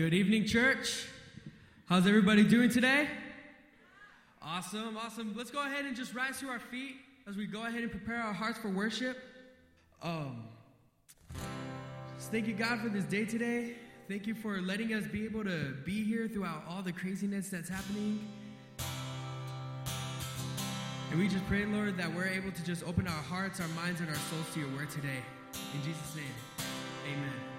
Good evening, church. How's everybody doing today? Awesome, awesome. Let's go ahead and just rise to our feet as we go ahead and prepare our hearts for worship. Um, just thank you, God, for this day today. Thank you for letting us be able to be here throughout all the craziness that's happening. And we just pray, Lord, that we're able to just open our hearts, our minds, and our souls to your word today. In Jesus' name, amen.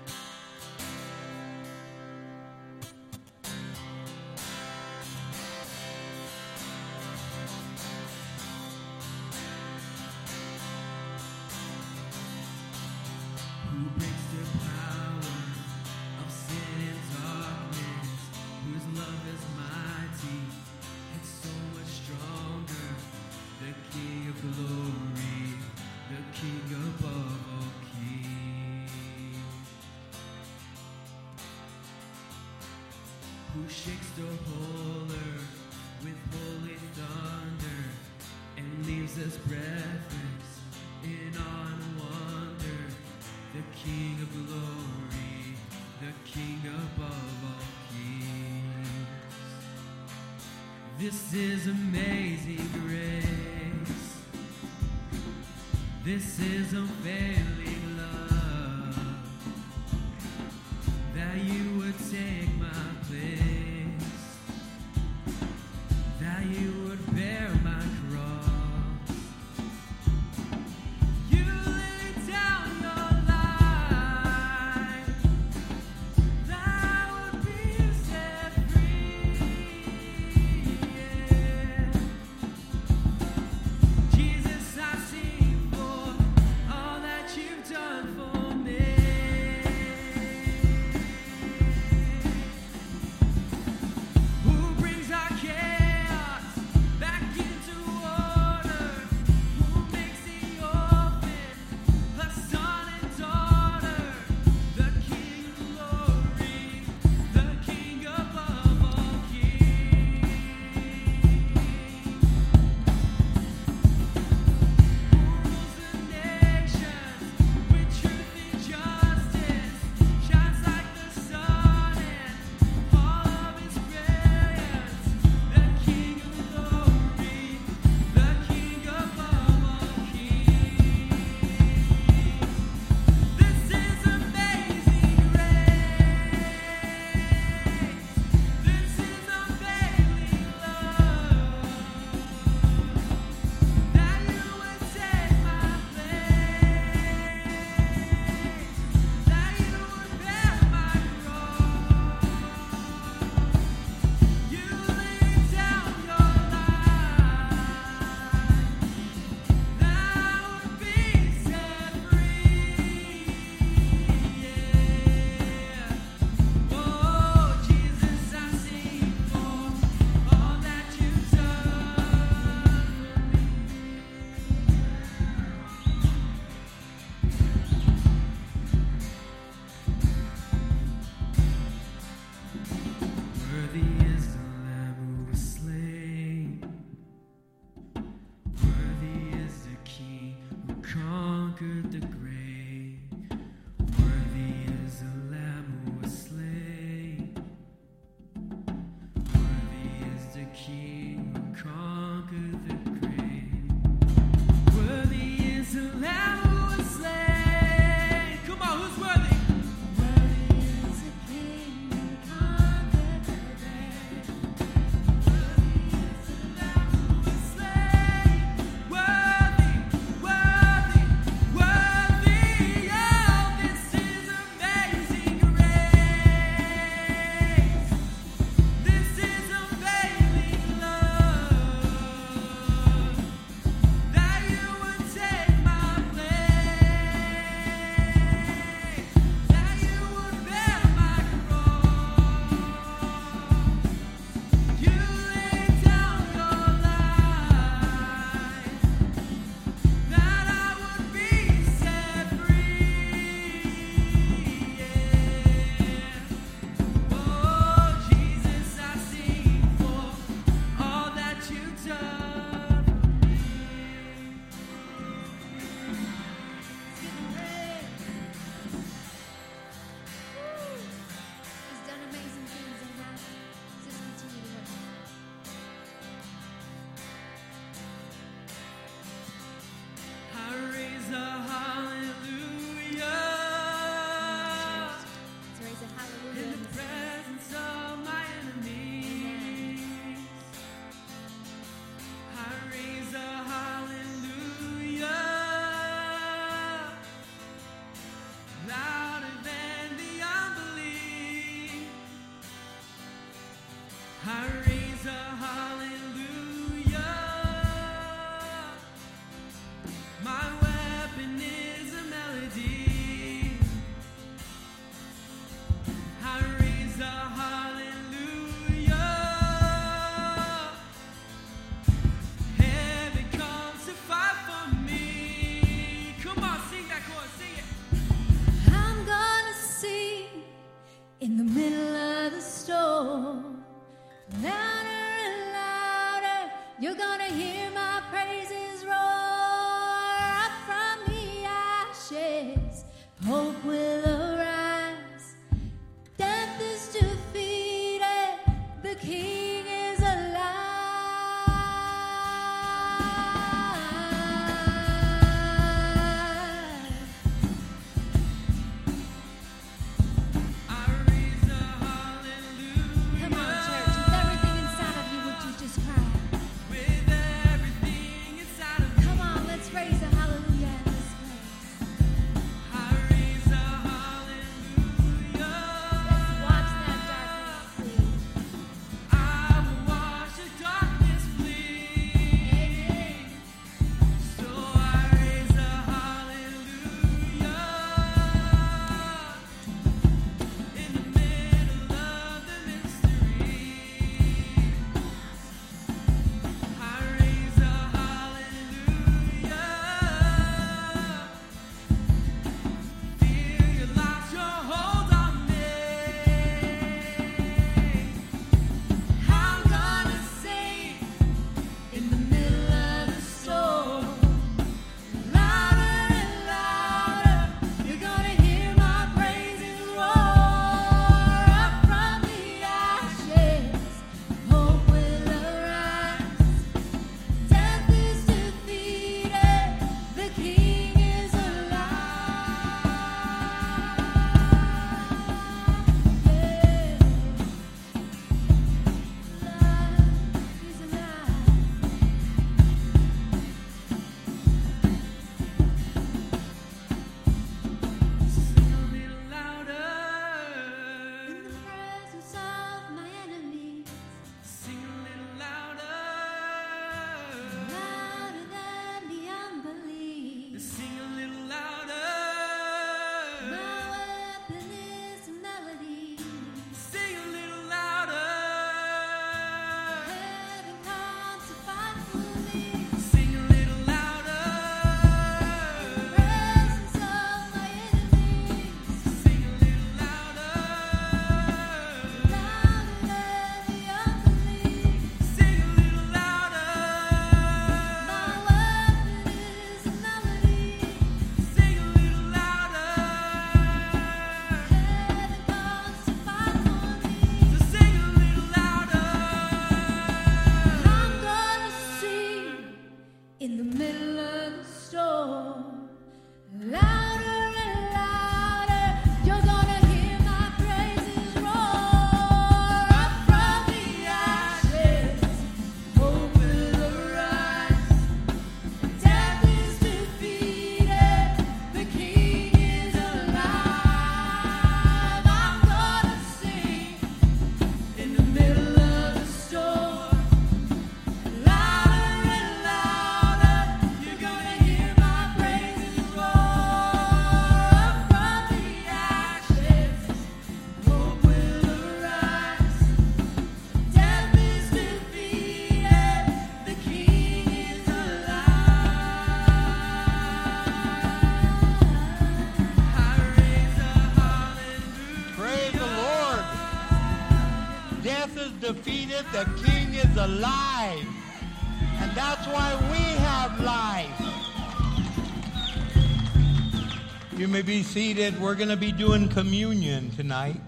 seated. We're going to be doing communion tonight.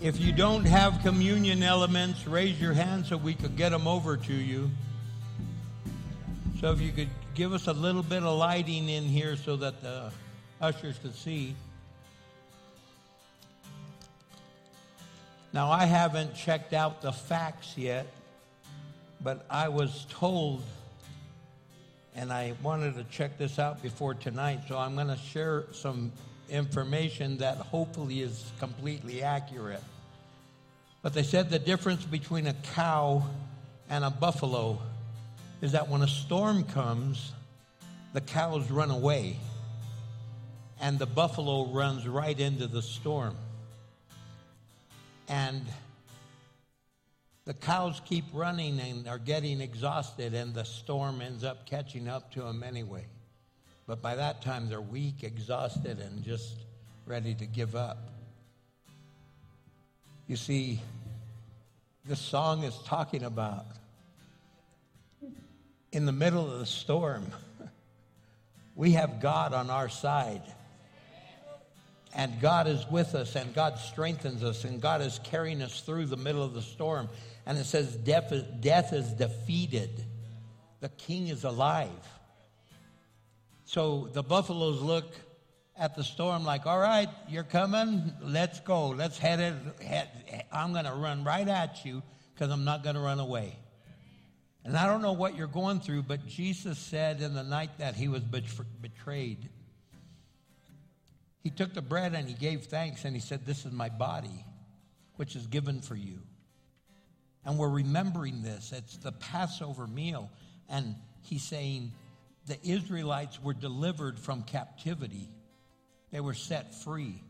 If you don't have communion elements, raise your hand so we could get them over to you. So if you could give us a little bit of lighting in here so that the ushers could see. Now, I haven't checked out the facts yet, but I was told and I wanted to check this out before tonight, so I'm going to share some information that hopefully is completely accurate. But they said the difference between a cow and a buffalo is that when a storm comes, the cows run away and the buffalo runs right into the storm. And the cows keep running and are getting exhausted, and the storm ends up catching up to them anyway. But by that time, they're weak, exhausted, and just ready to give up. You see, this song is talking about in the middle of the storm, we have God on our side. And God is with us, and God strengthens us, and God is carrying us through the middle of the storm. And it says, Death is, death is defeated, the king is alive. So the buffaloes look at the storm like, all right, you're coming, let's go, let's head it. Head, I'm going to run right at you because I'm not going to run away. And I don't know what you're going through, but Jesus said in the night that he was betrayed, he took the bread and he gave thanks and he said, This is my body, which is given for you. And we're remembering this. It's the Passover meal. And he's saying the Israelites were delivered from captivity, they were set free,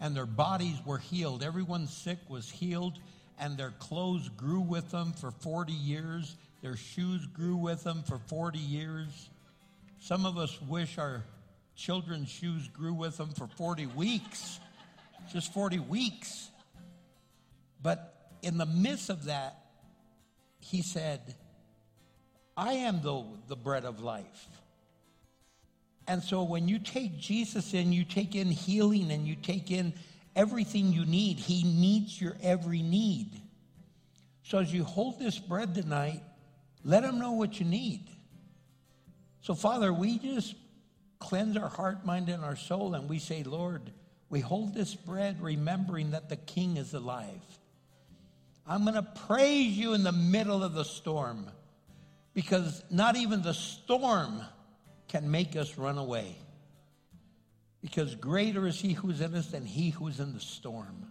and their bodies were healed. Everyone sick was healed, and their clothes grew with them for 40 years. Their shoes grew with them for 40 years. Some of us wish our children's shoes grew with them for 40 weeks, just 40 weeks. But in the midst of that, he said, I am the, the bread of life. And so when you take Jesus in, you take in healing and you take in everything you need. He meets your every need. So as you hold this bread tonight, let him know what you need. So, Father, we just cleanse our heart, mind, and our soul, and we say, Lord, we hold this bread remembering that the King is alive. I'm going to praise you in the middle of the storm because not even the storm can make us run away. Because greater is he who's in us than he who's in the storm.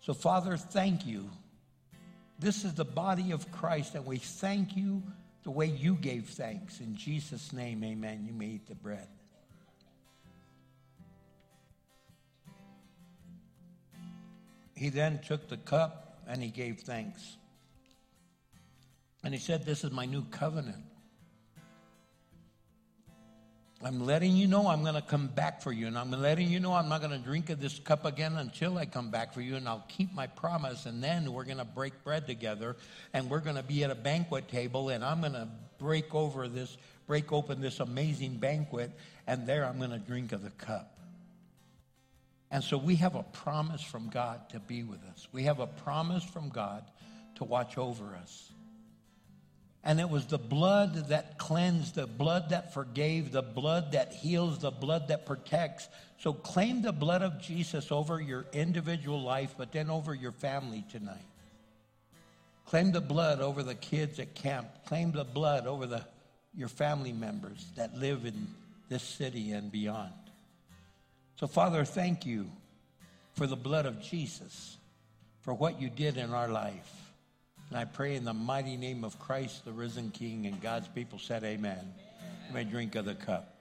So, Father, thank you. This is the body of Christ, and we thank you the way you gave thanks. In Jesus' name, amen. You may eat the bread. He then took the cup and he gave thanks. And he said, This is my new covenant. I'm letting you know I'm going to come back for you. And I'm letting you know I'm not going to drink of this cup again until I come back for you. And I'll keep my promise. And then we're going to break bread together. And we're going to be at a banquet table. And I'm going to break over this, break open this amazing banquet. And there I'm going to drink of the cup. And so we have a promise from God to be with us. We have a promise from God to watch over us. And it was the blood that cleansed, the blood that forgave, the blood that heals, the blood that protects. So claim the blood of Jesus over your individual life, but then over your family tonight. Claim the blood over the kids at camp. Claim the blood over the, your family members that live in this city and beyond. So, Father, thank you for the blood of Jesus, for what you did in our life. And I pray in the mighty name of Christ, the risen King, and God's people said, Amen. You may drink of the cup.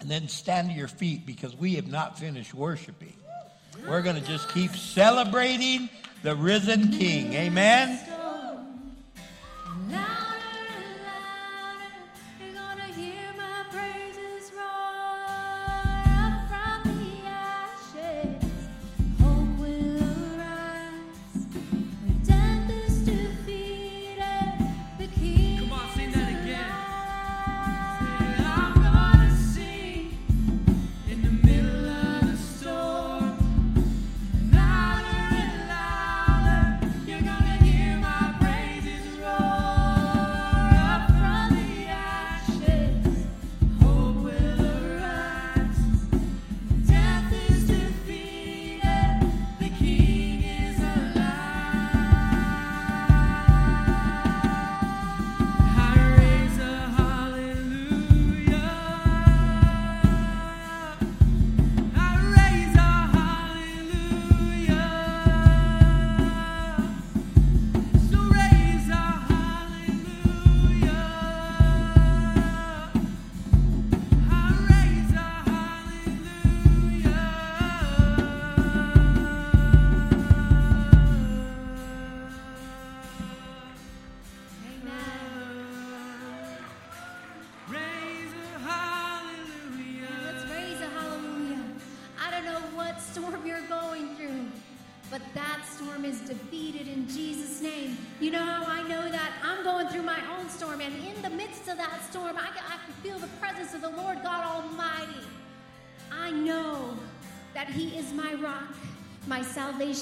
And then stand to your feet because we have not finished worshiping. We're going to just keep celebrating the risen King. Amen.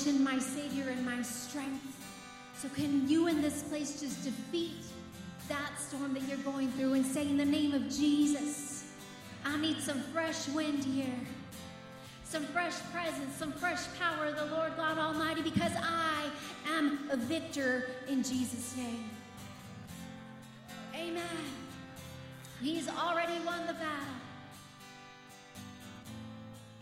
Salvation, my Savior, and my strength. So, can you in this place just defeat that storm that you're going through and say, In the name of Jesus, I need some fresh wind here, some fresh presence, some fresh power of the Lord God Almighty, because I am a victor in Jesus' name. Amen. He's already won the battle.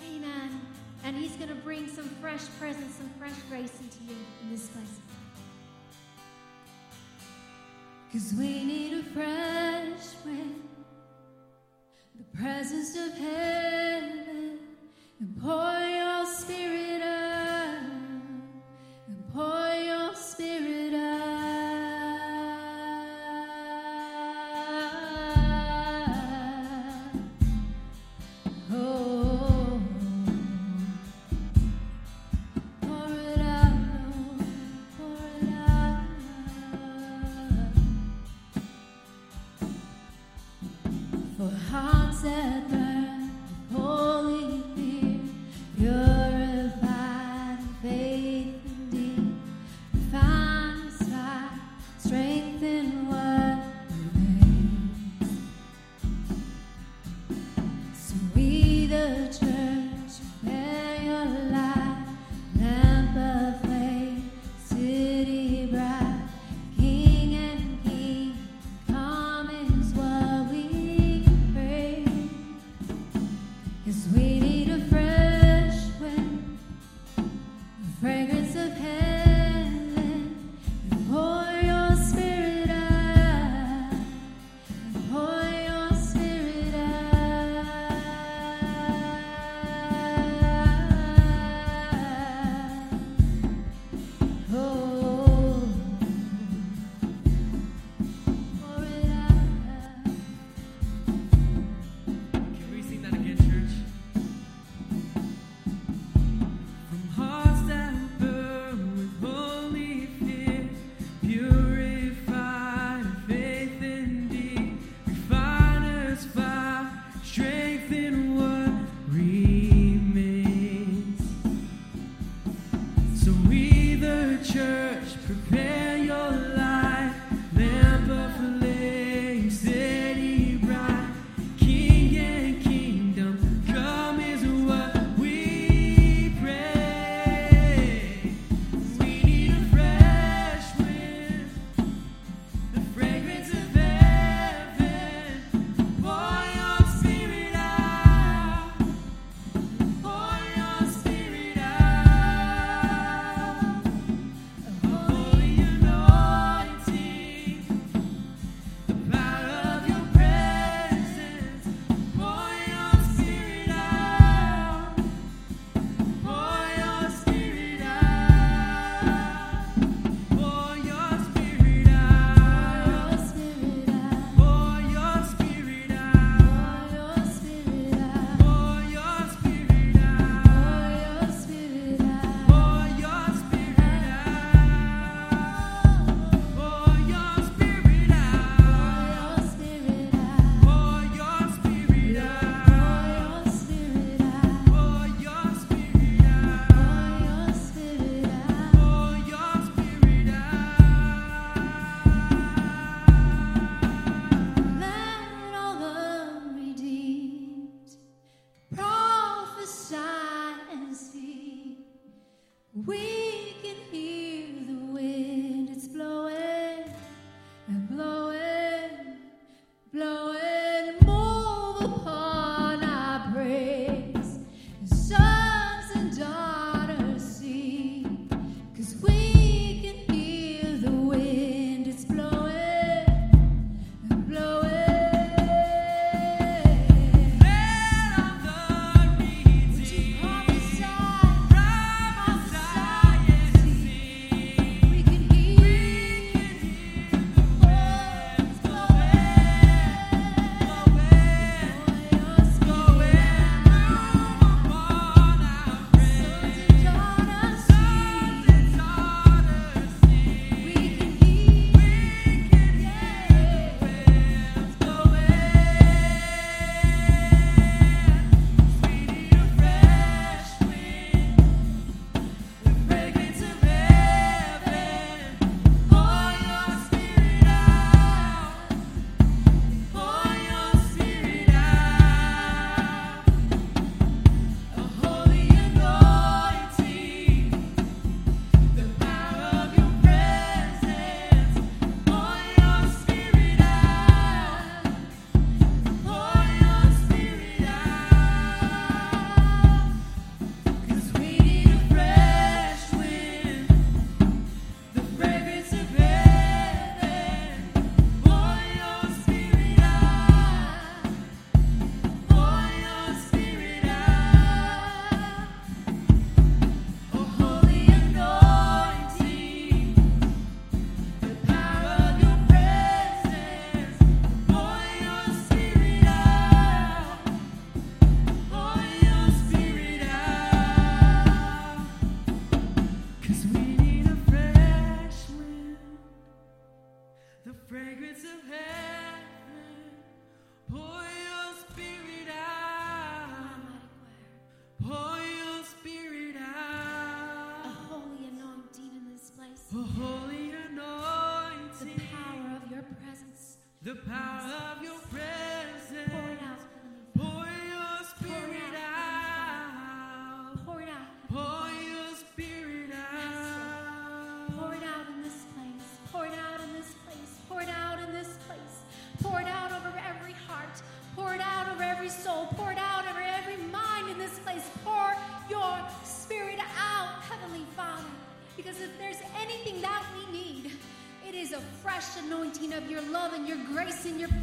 Amen. And He's going to bring some fresh presence, some fresh grace into you in this place. Cause we need a fresh wind, the presence of heaven, and pour your spirit out, and pour your spirit out. Hearts We need a fresh wind, the fragrance of heaven.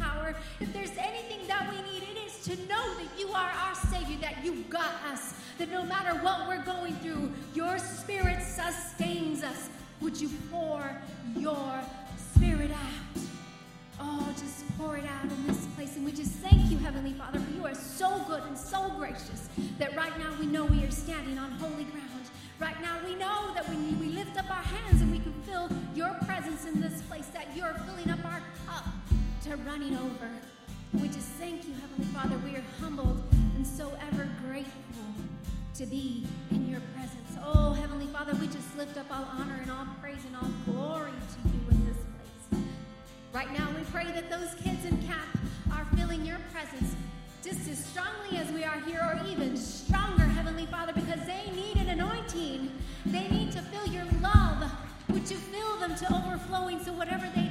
Power. If there's anything that we need, it is to know that you are our Savior, that you got us, that no matter what we're going through, your Spirit sustains us. Would you pour your Spirit out? Oh, just pour it out in this place. And we just thank you, Heavenly Father, for you are so good and so gracious that right now we know we are standing on holy ground. Right now we know that when we lift up our hands and we can feel your presence in this place, that you're filling up our to running over. We just thank you, Heavenly Father. We are humbled and so ever grateful to be in your presence. Oh, Heavenly Father, we just lift up all honor and all praise and all glory to you in this place. Right now, we pray that those kids in camp are feeling your presence just as strongly as we are here, or even stronger, Heavenly Father, because they need an anointing. They need to feel your love. Would you fill them to overflowing so whatever they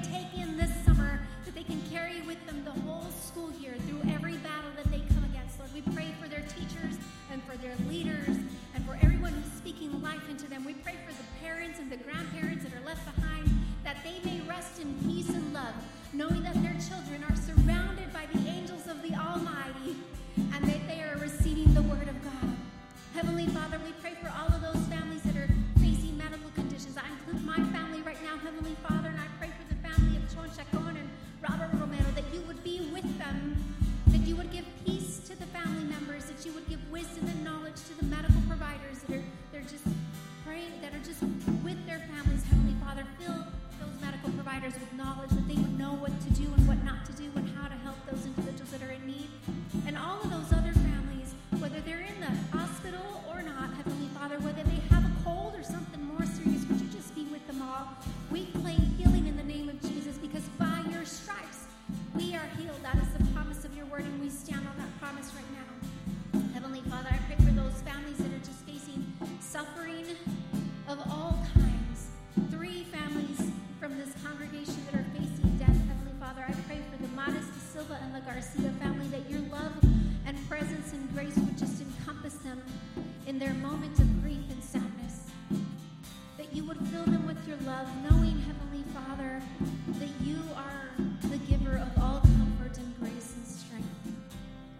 with them the whole school year through every battle that they come against? Lord, we pray for their teachers and for their leaders and for everyone who's speaking life into them. We pray for the parents and the grandparents that are left behind, that they may rest in peace and love, knowing that their children are surrounded by the angels of the Almighty and that they are receiving the Word of God. Heavenly Father, we pray give wisdom and knowledge to the medical providers that are they're just praying, that are just with their families, Heavenly Father. Fill those medical providers with knowledge that they would know what to do and what not in their moment of grief and sadness. That you would fill them with your love, knowing, Heavenly Father, that you are the giver of all comfort and grace and strength.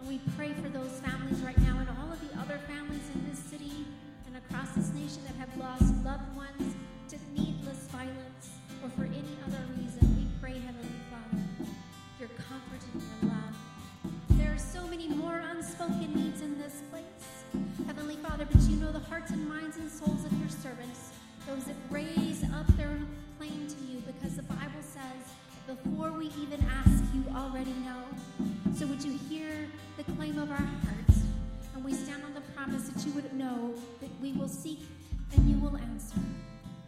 And we pray for those families right now and all of the other families in this city and across this nation that have lost loved ones to needless violence or for any other reason. We pray, Heavenly Father, your comfort and your love. There are so many more unspoken the minds and souls of your servants, those that raise up their claim to you, because the Bible says, before we even ask, you already know. So would you hear the claim of our hearts? And we stand on the promise that you would know that we will seek and you will answer.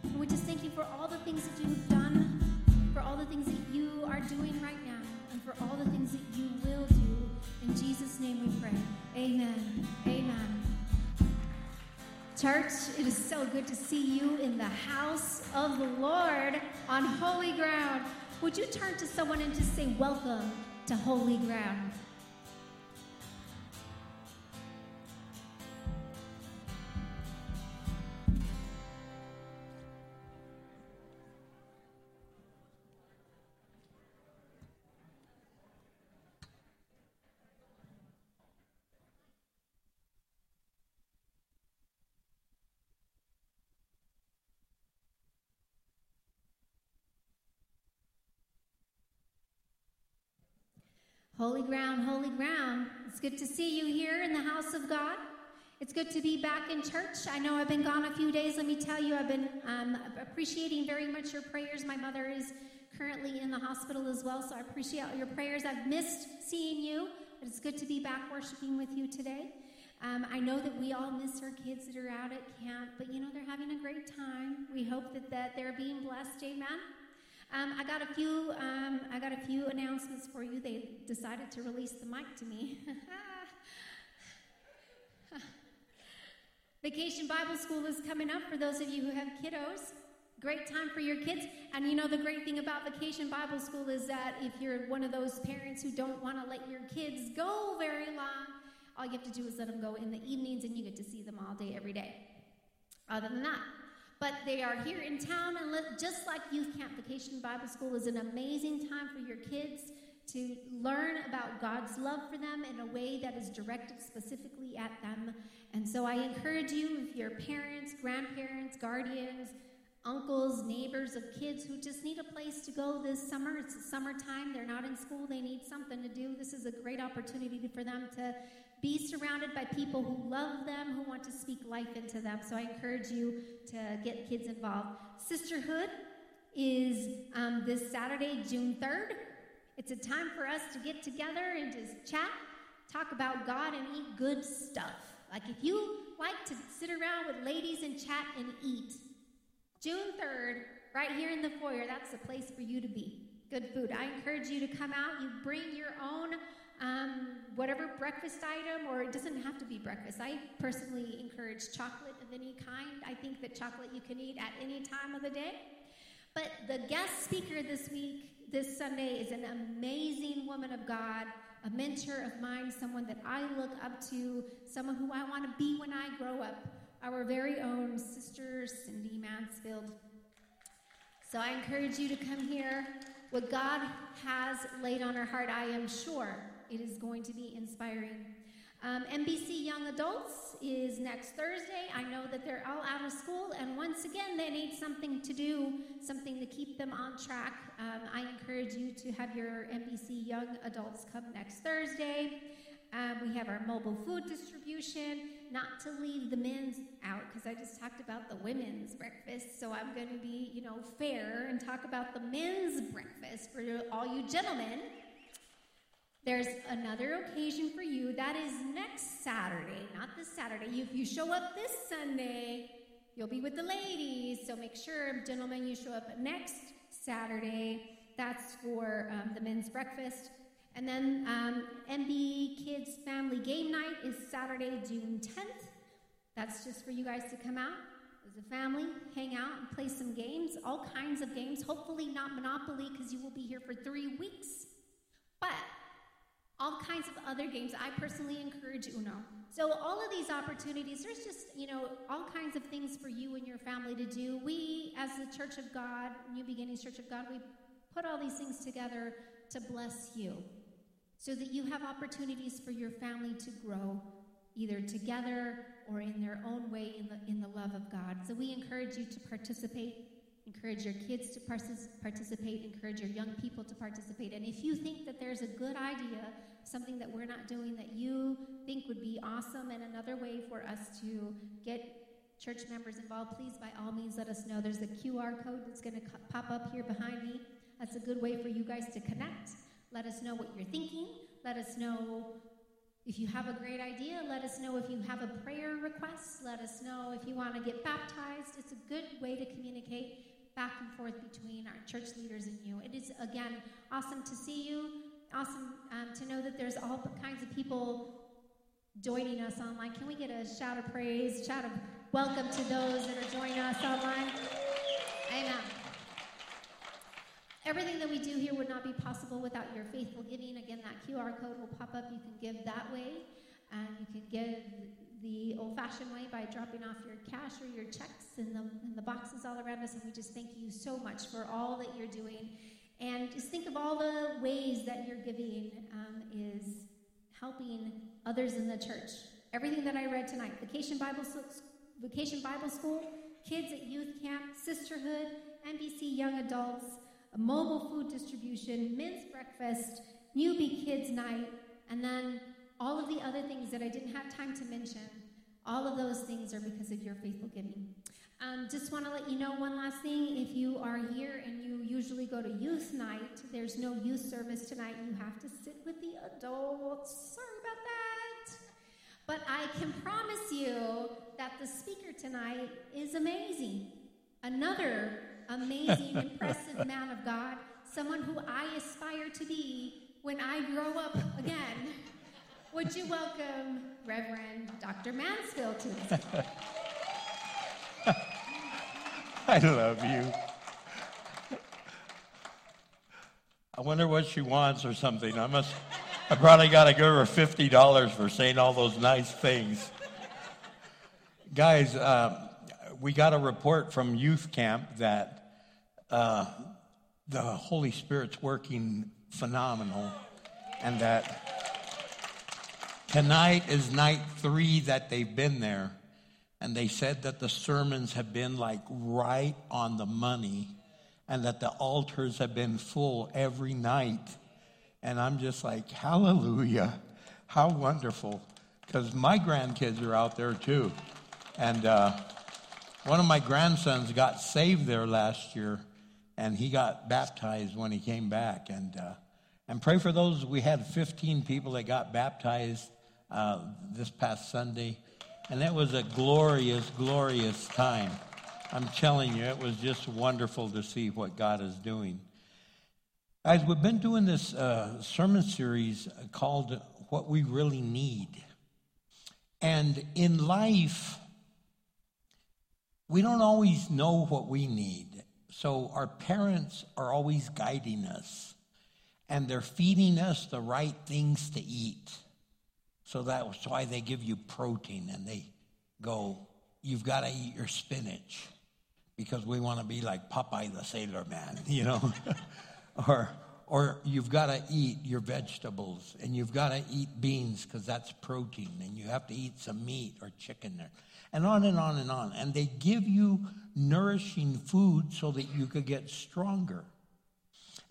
And we just thank you for all the things that you've done, for all the things that you are doing right now, and for all the things that you will do. In Jesus' name we pray. Amen. Amen. Church, it is so good to see you in the house of the Lord on holy ground. Would you turn to someone and just say, Welcome to holy ground? Holy ground, holy ground. It's good to see you here in the house of God. It's good to be back in church. I know I've been gone a few days. Let me tell you, I've been um, appreciating very much your prayers. My mother is currently in the hospital as well, so I appreciate all your prayers. I've missed seeing you, but it's good to be back worshiping with you today. Um, I know that we all miss our kids that are out at camp, but you know they're having a great time. We hope that, that they're being blessed. Amen. Um, I got a few. Um, I got a few announcements for you. They decided to release the mic to me. Vacation Bible School is coming up for those of you who have kiddos. Great time for your kids. And you know, the great thing about Vacation Bible School is that if you're one of those parents who don't want to let your kids go very long, all you have to do is let them go in the evenings and you get to see them all day, every day. Other than that, but they are here in town, and just like Youth Camp Vacation Bible School is an amazing time for your kids to learn about God's love for them in a way that is directed specifically at them. And so I encourage you, if you're parents, grandparents, guardians, uncles, neighbors of kids who just need a place to go this summer, it's summertime, they're not in school, they need something to do. This is a great opportunity for them to be surrounded by people who love them, who want to speak life into them. So I encourage you to get kids involved. Sisterhood is um, this Saturday, June 3rd. It's a time for us to get together and just chat, talk about God, and eat good stuff. Like if you like to sit around with ladies and chat and eat, June 3rd, right here in the foyer, that's the place for you to be. Good food. I encourage you to come out. You bring your own um, whatever breakfast item, or it doesn't have to be breakfast. I personally encourage chocolate of any kind. I think that chocolate you can eat at any time of the day. But the guest speaker this week, this Sunday, is an amazing woman of God, a mentor of mine, someone that I look up to, someone who I want to be when I grow up. Our very own sister Cindy Mansfield. So I encourage you to come here. What God has laid on her heart, I am sure it is going to be inspiring. Um, NBC Young Adults is next Thursday. I know that they're all out of school, and once again, they need something to do, something to keep them on track. Um, I encourage you to have your NBC Young Adults come next Thursday. Um, we have our mobile food distribution. Not to leave the men's out because I just talked about the women's breakfast, so I'm going to be, you know, fair and talk about the men's breakfast for all you gentlemen. There's another occasion for you. That is next Saturday, not this Saturday. If you show up this Sunday, you'll be with the ladies. So make sure, gentlemen, you show up next Saturday. That's for um, the men's breakfast. And then um, NB Kids Family Game Night is Saturday, June 10th. That's just for you guys to come out as a family, hang out, and play some games, all kinds of games. Hopefully, not Monopoly, because you will be here for three weeks. But all kinds of other games. I personally encourage Uno. So all of these opportunities, there's just, you know, all kinds of things for you and your family to do. We, as the Church of God, New Beginnings Church of God, we put all these things together to bless you so that you have opportunities for your family to grow either together or in their own way in the, in the love of God. So we encourage you to participate encourage your kids to participate, encourage your young people to participate. And if you think that there's a good idea, something that we're not doing that you think would be awesome and another way for us to get church members involved, please by all means let us know. There's a QR code that's going to pop up here behind me. That's a good way for you guys to connect. Let us know what you're thinking. Let us know if you have a great idea, let us know if you have a prayer request. Let us know if you want to get baptized. It's a good way to communicate back and forth between our church leaders and you. It is, again, awesome to see you. Awesome um, to know that there's all kinds of people joining us online. Can we get a shout of praise, shout of welcome to those that are joining us online? Amen. Everything that we do here would not be possible without your faithful giving. Again, that QR code will pop up. You can give that way, and you can give the old fashioned way by dropping off your cash or your checks in the, in the boxes all around us. And we just thank you so much for all that you're doing. And just think of all the ways that your giving um, is helping others in the church. Everything that I read tonight Vacation Bible, Vacation Bible School, kids at youth camp, sisterhood, NBC Young Adults, mobile food distribution, men's breakfast, newbie kids night, and then all of the other things that I didn't have time to mention. All of those things are because of your faithful giving. Um, just want to let you know one last thing. If you are here and you usually go to youth night, there's no youth service tonight. You have to sit with the adults. Sorry about that. But I can promise you that the speaker tonight is amazing. Another amazing, impressive man of God, someone who I aspire to be when I grow up again. Would you welcome Reverend Dr. Mansfield to the stage? I love you. I wonder what she wants or something. I must. I probably got to give her fifty dollars for saying all those nice things. Guys, uh, we got a report from youth camp that uh, the Holy Spirit's working phenomenal, and that tonight is night three that they've been there. And they said that the sermons have been like right on the money and that the altars have been full every night. And I'm just like, hallelujah. How wonderful. Because my grandkids are out there too. And uh, one of my grandsons got saved there last year and he got baptized when he came back. And, uh, and pray for those. We had 15 people that got baptized uh, this past Sunday. And it was a glorious, glorious time. I'm telling you, it was just wonderful to see what God is doing. Guys, we've been doing this uh, sermon series called What We Really Need. And in life, we don't always know what we need. So our parents are always guiding us, and they're feeding us the right things to eat. So that's why they give you protein and they go, you've got to eat your spinach because we want to be like Popeye the Sailor Man, you know? or, or you've got to eat your vegetables and you've got to eat beans because that's protein and you have to eat some meat or chicken there. And on and on and on. And they give you nourishing food so that you could get stronger.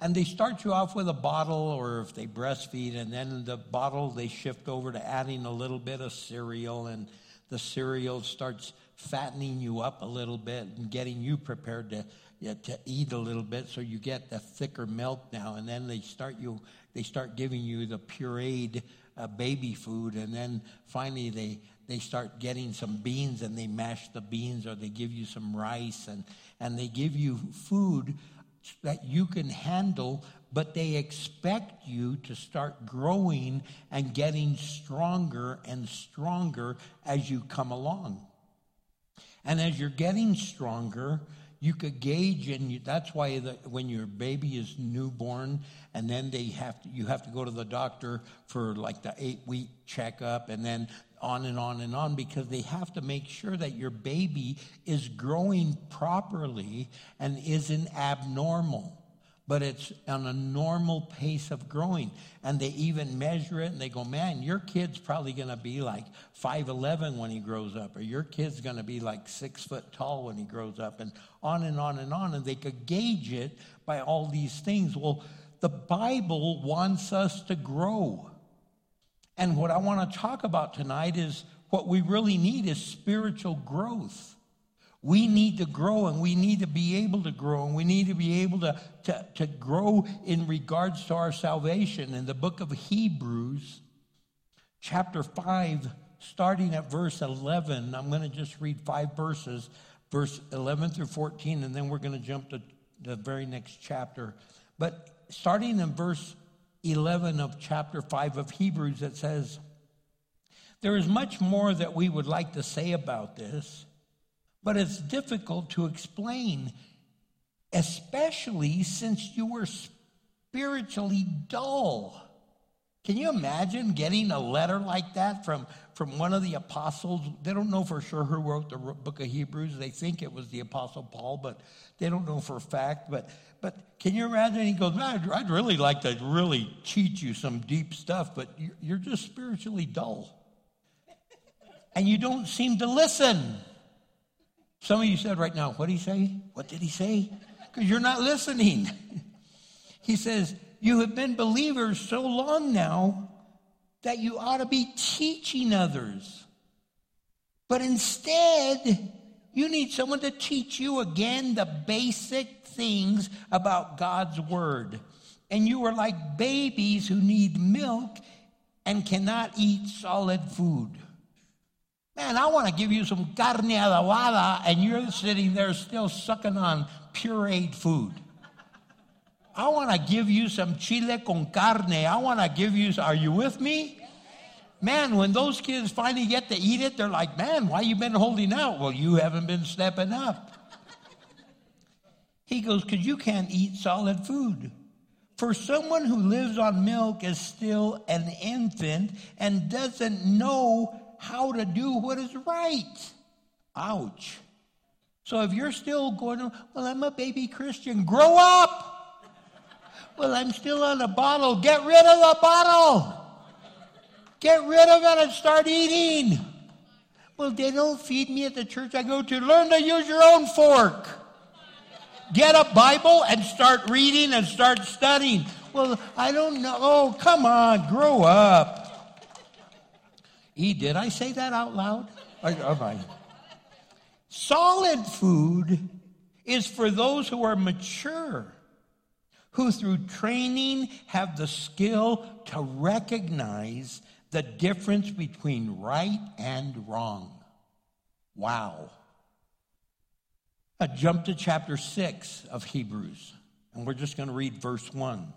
And they start you off with a bottle, or if they breastfeed, and then the bottle they shift over to adding a little bit of cereal, and the cereal starts fattening you up a little bit and getting you prepared to yeah, to eat a little bit, so you get the thicker milk now. And then they start you they start giving you the pureed uh, baby food, and then finally they they start getting some beans and they mash the beans, or they give you some rice, and and they give you food that you can handle, but they expect you to start growing and getting stronger and stronger as you come along. And as you're getting stronger, you could gauge, and you, that's why the, when your baby is newborn, and then they have to, you have to go to the doctor for like the eight week checkup, and then on and on and on, because they have to make sure that your baby is growing properly and isn't abnormal but it's on a normal pace of growing. And they even measure it and they go, man, your kid's probably going to be like 5'11 when he grows up, or your kid's going to be like six foot tall when he grows up, and on and on and on. And they could gauge it by all these things. Well, the Bible wants us to grow. And what I want to talk about tonight is what we really need is spiritual growth. We need to grow and we need to be able to grow and we need to be able to, to, to grow in regards to our salvation. In the book of Hebrews, chapter 5, starting at verse 11, I'm going to just read five verses, verse 11 through 14, and then we're going to jump to the very next chapter. But starting in verse 11 of chapter 5 of Hebrews, it says, There is much more that we would like to say about this but it's difficult to explain, especially since you were spiritually dull. Can you imagine getting a letter like that from, from one of the apostles? They don't know for sure who wrote the book of Hebrews. They think it was the apostle Paul, but they don't know for a fact. But, but can you imagine? He goes, I'd, I'd really like to really teach you some deep stuff, but you're, you're just spiritually dull. And you don't seem to listen. Some of you said right now, what did he say? What did he say? Because you're not listening. he says, You have been believers so long now that you ought to be teaching others. But instead, You need someone to teach you again the basic things about God's Word. And you are like babies who need milk and cannot eat solid food. Man, I want to give you some carne adobada, and you're sitting there still sucking on pureed food. I want to give you some chile con carne. I want to give you, are you with me? Man, when those kids finally get to eat it, they're like, man, why you been holding out? Well, you haven't been stepping up. He goes, because you can't eat solid food. For someone who lives on milk is still an infant and doesn't know how to do what is right. Ouch. So if you're still going, well, I'm a baby Christian, grow up. Well, I'm still on a bottle. Get rid of the bottle. Get rid of it and start eating. Well, they don't feed me at the church I go to. Learn to use your own fork. Get a Bible and start reading and start studying. Well, I don't know. Oh, come on, grow up. E, did I say that out loud? I? Solid food is for those who are mature, who through training have the skill to recognize the difference between right and wrong. Wow. I jump to chapter 6 of Hebrews, and we're just going to read verse 1.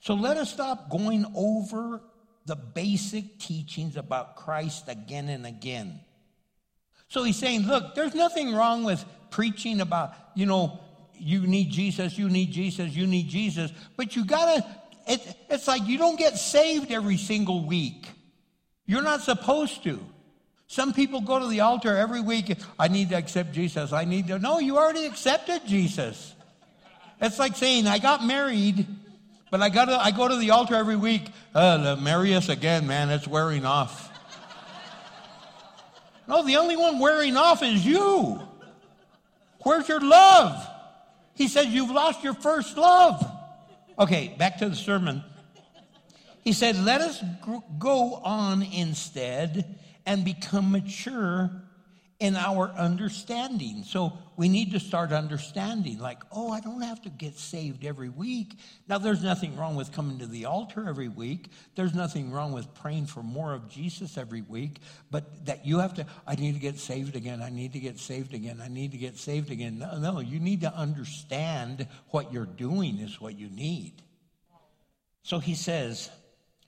So let us stop going over the basic teachings about Christ again and again. So he's saying, look, there's nothing wrong with preaching about, you know, you need Jesus, you need Jesus, you need Jesus, but you gotta it, it's like you don't get saved every single week. You're not supposed to. Some people go to the altar every week. I need to accept Jesus. I need to. No, you already accepted Jesus. It's like saying, I got married, but I got to I go to the altar every week. Uh, marry us again, man. It's wearing off. no, the only one wearing off is you. Where's your love? He says you've lost your first love. Okay, back to the sermon. He said, Let us go on instead and become mature in our understanding. So we need to start understanding, like, oh, I don't have to get saved every week. Now, there's nothing wrong with coming to the altar every week. There's nothing wrong with praying for more of Jesus every week. But that you have to, I need to get saved again. I need to get saved again. I need to get saved again. No, no, you need to understand what you're doing is what you need. So he says,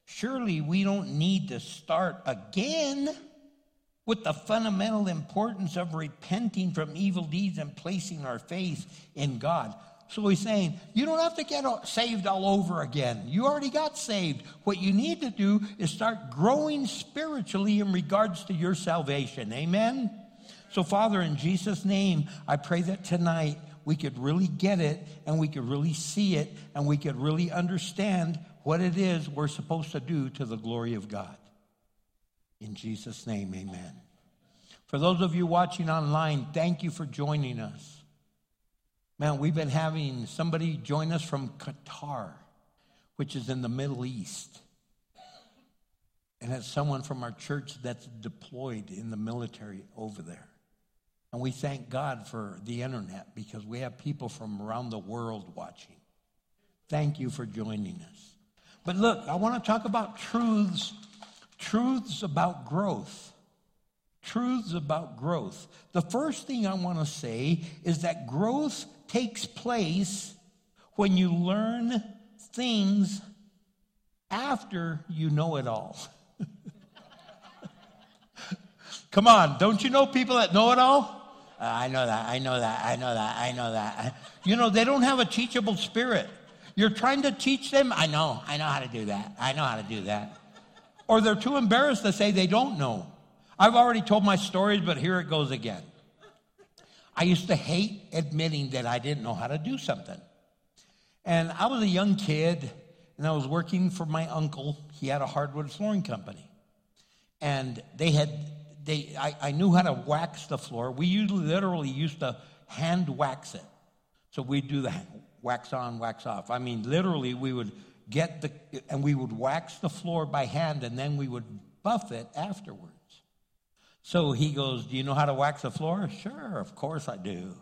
surely we don't need to start again with the fundamental importance of repenting from evil deeds and placing our faith in God. So he's saying, you don't have to get saved all over again. You already got saved. What you need to do is start growing spiritually in regards to your salvation. Amen? So, Father, in Jesus' name, I pray that tonight we could really get it and we could really see it and we could really understand what it is we're supposed to do to the glory of God. In Jesus' name, amen. For those of you watching online, thank you for joining us. Man, we've been having somebody join us from Qatar, which is in the Middle East. And it's someone from our church that's deployed in the military over there. And we thank God for the internet because we have people from around the world watching. Thank you for joining us. But look, I want to talk about truths truths about growth. Truths about growth. The first thing I want to say is that growth takes place when you learn things after you know it all. Come on, don't you know people that know it all? Uh, I know that, I know that, I know that, I know that. You know, they don't have a teachable spirit. You're trying to teach them, I know, I know how to do that, I know how to do that or they're too embarrassed to say they don't know. I've already told my stories, but here it goes again. I used to hate admitting that I didn't know how to do something. And I was a young kid, and I was working for my uncle. He had a hardwood flooring company. And they had, they, I, I knew how to wax the floor. We usually literally used to hand wax it. So we'd do the wax on, wax off. I mean, literally, we would get the, and we would wax the floor by hand and then we would buff it afterwards. So he goes, Do you know how to wax the floor? Sure, of course I do.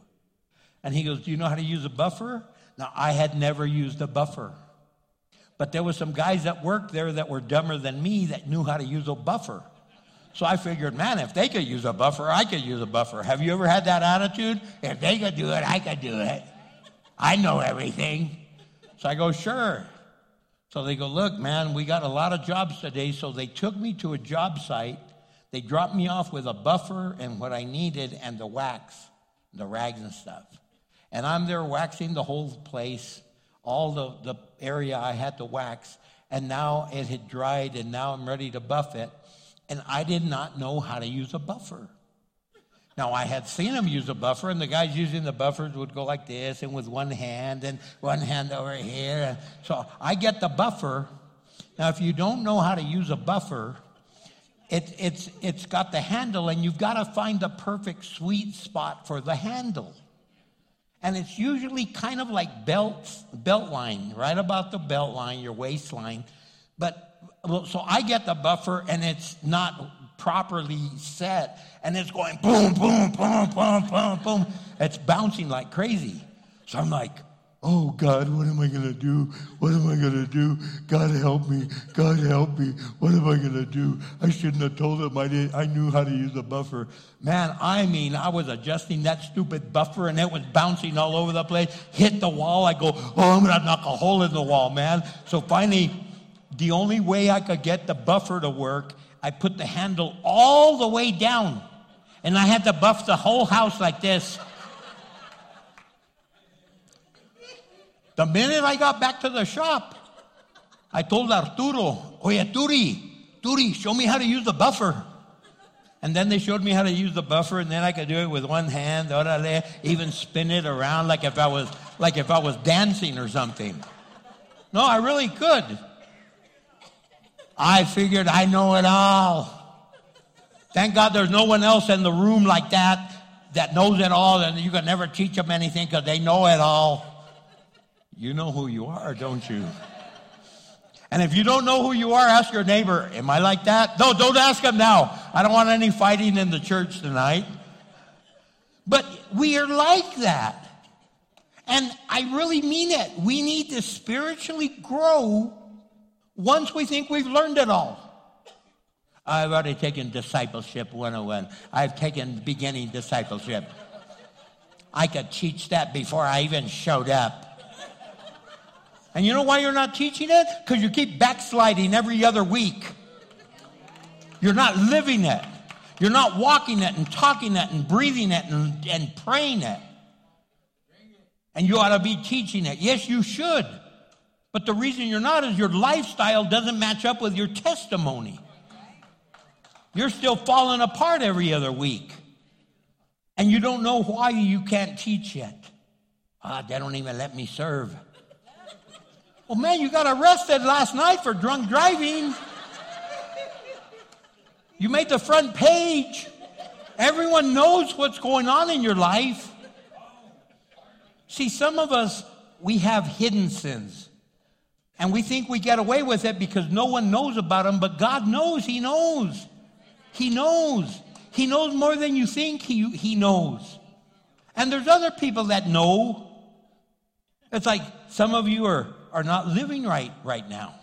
And he goes, Do you know how to use a buffer? Now, I had never used a buffer. But there were some guys that worked there that were dumber than me that knew how to use a buffer. So I figured, man, if they could use a buffer, I could use a buffer. Have you ever had that attitude? If they could do it, I could do it. I know everything. So I go, sure. So they go, look, man, we got a lot of jobs today. So they took me to a job site. They dropped me off with a buffer and what I needed and the wax, the rags and stuff. And I'm there waxing the whole place, all the, the area I had to wax. And now it had dried and now I'm ready to buff it. And I did not know how to use a buffer. Now, I had seen them use a buffer, and the guys using the buffers would go like this, and with one hand, and one hand over here. So I get the buffer. Now, if you don't know how to use a buffer, it, it's, it's got the handle, and you've got to find the perfect sweet spot for the handle. And it's usually kind of like belt, belt line, right about the belt line, your waistline. But so I get the buffer, and it's not properly set and it's going boom, boom, boom, boom, boom, boom. It's bouncing like crazy. So I'm like, oh God, what am I going to do? What am I going to do? God help me. God help me. What am I going to do? I shouldn't have told him I, did, I knew how to use a buffer. Man, I mean, I was adjusting that stupid buffer and it was bouncing all over the place, hit the wall. I go, oh, I'm going to knock a hole in the wall, man. So finally, the only way I could get the buffer to work I put the handle all the way down and I had to buff the whole house like this. The minute I got back to the shop, I told Arturo, Oye, Turi, Turi, show me how to use the buffer. And then they showed me how to use the buffer, and then I could do it with one hand, orale, even spin it around like if I was like if I was dancing or something. No, I really could. I figured I know it all. Thank God there's no one else in the room like that that knows it all, and you can never teach them anything because they know it all. You know who you are, don't you? And if you don't know who you are, ask your neighbor, Am I like that? No, don't ask him now. I don't want any fighting in the church tonight. But we are like that. And I really mean it. We need to spiritually grow once we think we've learned it all. I've already taken discipleship 101. I've taken beginning discipleship. I could teach that before I even showed up. And you know why you're not teaching it? Because you keep backsliding every other week. You're not living it. You're not walking it and talking it and breathing it and, and praying it. And you ought to be teaching it. Yes, you should. But the reason you're not is your lifestyle doesn't match up with your testimony. You're still falling apart every other week. And you don't know why you can't teach yet. Ah, they don't even let me serve. Well, man, you got arrested last night for drunk driving. You made the front page. Everyone knows what's going on in your life. See, some of us, we have hidden sins. And we think we get away with it because no one knows about them, but God knows. He knows. He knows. He knows more than you think he, he knows. And there's other people that know. It's like some of you are, are not living right right now.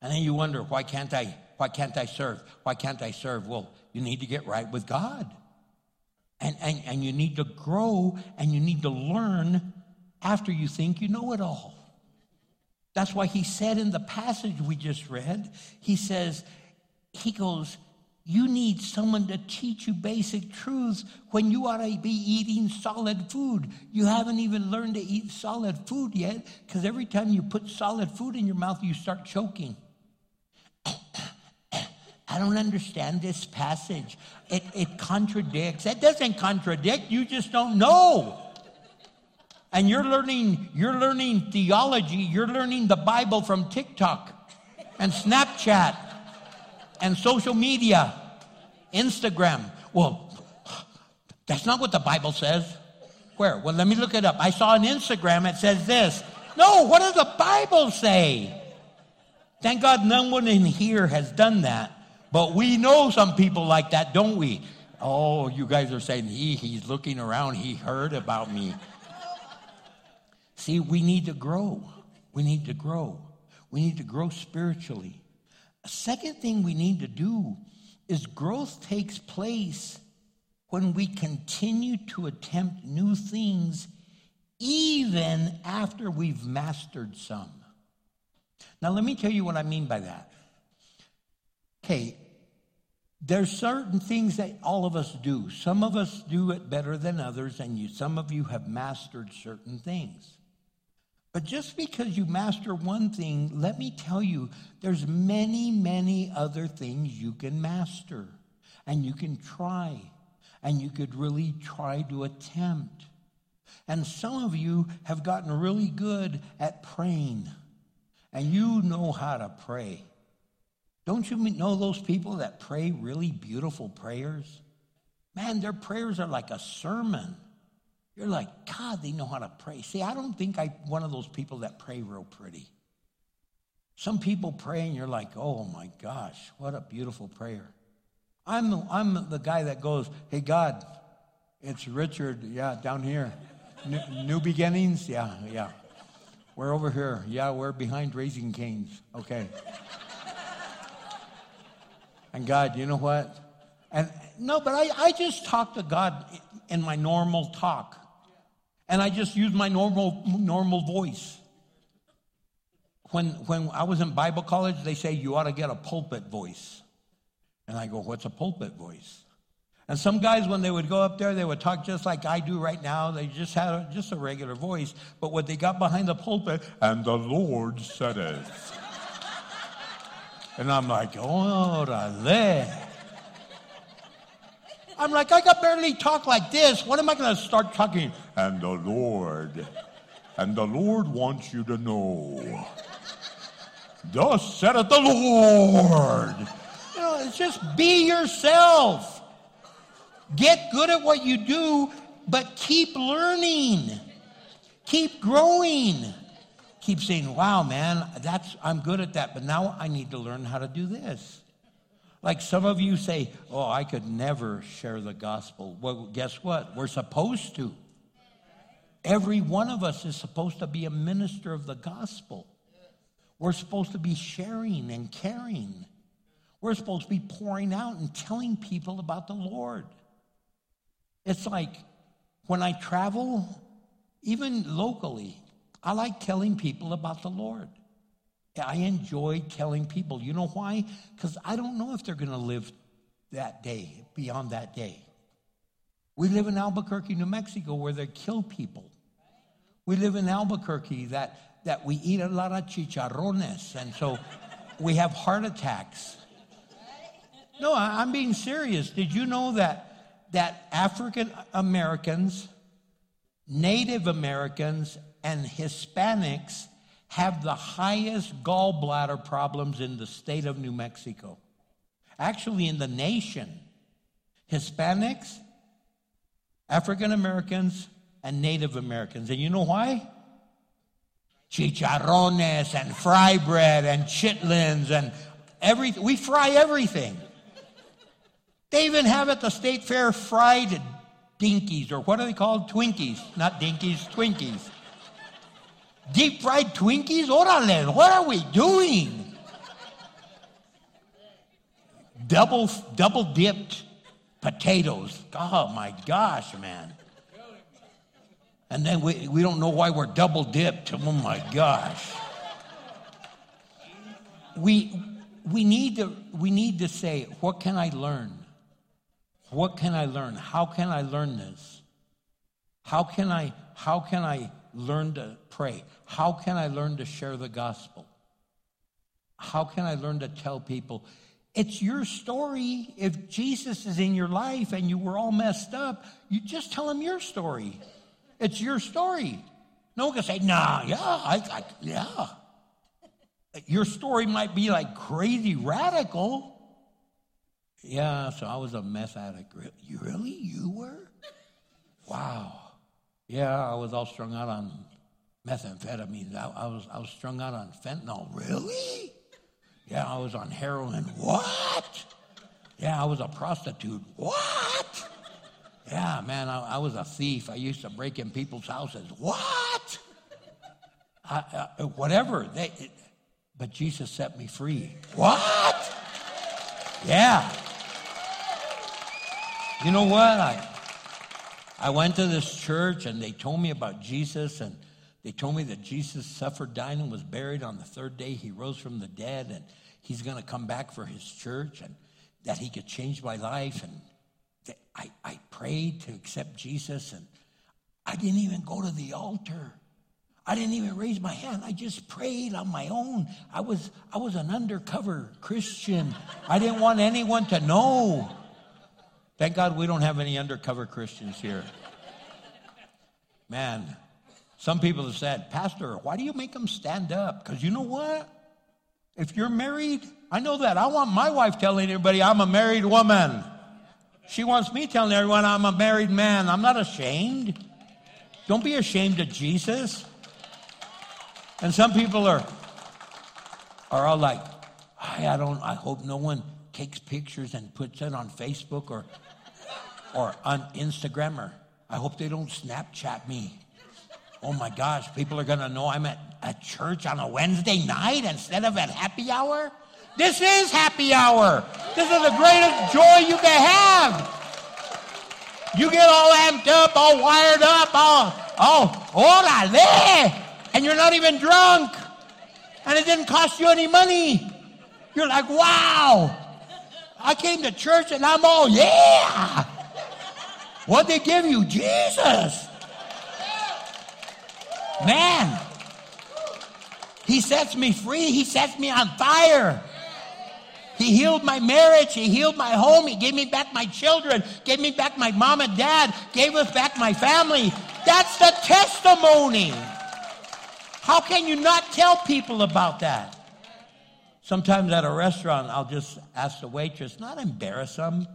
And then you wonder, why can't I, why can't I serve? Why can't I serve? Well, you need to get right with God. And, and, and you need to grow and you need to learn after you think you know it all. That's why he said in the passage we just read, he says, he goes, you need someone to teach you basic truths when you ought to be eating solid food. You haven't even learned to eat solid food yet because every time you put solid food in your mouth, you start choking. I don't understand this passage. It, it contradicts. It doesn't contradict, you just don't know and you're learning you're learning theology you're learning the bible from tiktok and snapchat and social media instagram. Well that's not what the bible says. Where? Well let me look it up. I saw on instagram it says this. No what does the bible say? Thank god no one in here has done that. But we know some people like that don't we? Oh, you guys are saying he, he's looking around, he heard about me. See, we need to grow. We need to grow. We need to grow spiritually. A second thing we need to do is growth takes place when we continue to attempt new things even after we've mastered some. Now, let me tell you what I mean by that. Okay, there's certain things that all of us do. Some of us do it better than others, and you, some of you have mastered certain things. But just because you master one thing, let me tell you, there's many, many other things you can master, and you can try, and you could really try to attempt. And some of you have gotten really good at praying, and you know how to pray. Don't you know those people that pray really beautiful prayers? Man, their prayers are like a sermon. You're like, God, they know how to pray. See, I don't think I'm one of those people that pray real pretty. Some people pray and you're like, oh my gosh, what a beautiful prayer. I'm the, I'm the guy that goes, hey, God, it's Richard, yeah, down here. New, new beginnings? Yeah, yeah. We're over here. Yeah, we're behind Raising Cane's. Okay. And God, you know what? And no, but I, I just talk to God in my normal talk. And I just use my normal normal voice. When when I was in Bible college, they say you ought to get a pulpit voice. And I go, what's a pulpit voice? And some guys, when they would go up there, they would talk just like I do right now. They just had a, just a regular voice. But what they got behind the pulpit, and the Lord said it. and I'm like, Oh, orale. I'm like, I can barely talk like this. What am I going to start talking? And the Lord, and the Lord wants you to know. Thus saith the Lord. You know, it's just be yourself. Get good at what you do, but keep learning. Keep growing. Keep saying, wow, man, that's I'm good at that, but now I need to learn how to do this. Like some of you say, oh, I could never share the gospel. Well, guess what? We're supposed to. Every one of us is supposed to be a minister of the gospel. We're supposed to be sharing and caring. We're supposed to be pouring out and telling people about the Lord. It's like when I travel, even locally, I like telling people about the Lord. I enjoy telling people. You know why? Because I don't know if they're going to live that day, beyond that day. We live in Albuquerque, New Mexico, where they kill people. We live in Albuquerque that, that we eat a lot of chicharrones, and so we have heart attacks. No, I, I'm being serious. Did you know that that African Americans, Native Americans, and Hispanics have the highest gallbladder problems in the state of New Mexico. Actually, in the nation. Hispanics, African Americans, and Native Americans. And you know why? Chicharrones and fry bread and chitlins and everything. We fry everything. They even have at the state fair fried dinkies, or what are they called? Twinkies. Not dinkies, Twinkies. Deep fried Twinkies? Orale, what are we doing? Double, double dipped potatoes. Oh my gosh, man. And then we, we don't know why we're double dipped. Oh my gosh. We, we, need to, we need to say, what can I learn? What can I learn? How can I learn this? How can I how can I learn to pray? How can I learn to share the gospel? How can I learn to tell people it's your story. If Jesus is in your life and you were all messed up, you just tell him your story. It's your story. No one can say, nah, yeah, I, I, yeah. Your story might be like crazy radical, yeah, so I was a meth addict. You really? You were? Wow. Yeah, I was all strung out on methamphetamine. I, I, was, I was strung out on fentanyl. Really? Yeah, I was on heroin. What? Yeah, I was a prostitute. What? Yeah, man, I, I was a thief. I used to break in people's houses. What? I, I, whatever. They, it, but Jesus set me free. What? Yeah. You know what? I, I went to this church and they told me about Jesus and they told me that Jesus suffered, died, and was buried on the third day. He rose from the dead and he's going to come back for his church and that he could change my life. And I, I prayed to accept Jesus and I didn't even go to the altar. I didn't even raise my hand. I just prayed on my own. I was, I was an undercover Christian. I didn't want anyone to know. Thank God we don't have any undercover Christians here. Man, some people have said, Pastor, why do you make them stand up? Because you know what? If you're married, I know that. I want my wife telling everybody I'm a married woman. She wants me telling everyone I'm a married man. I'm not ashamed. Don't be ashamed of Jesus. And some people are, are all like, I, I don't, I hope no one takes pictures and puts it on Facebook or, or on Instagram or I hope they don't Snapchat me. Oh my gosh, people are going to know I'm at, at church on a Wednesday night instead of at happy hour? This is happy hour. This is the greatest joy you can have. You get all amped up, all wired up, all, oh, orale, and you're not even drunk. And it didn't cost you any money. You're like, wow, I came to church and I'm all, yeah. What they give you? Jesus. Man, he sets me free. He sets me on fire. He healed my marriage. He healed my home. He gave me back my children, gave me back my mom and dad, gave us back my family. That's the testimony. How can you not tell people about that? Sometimes at a restaurant, I'll just ask the waitress, not embarrass them.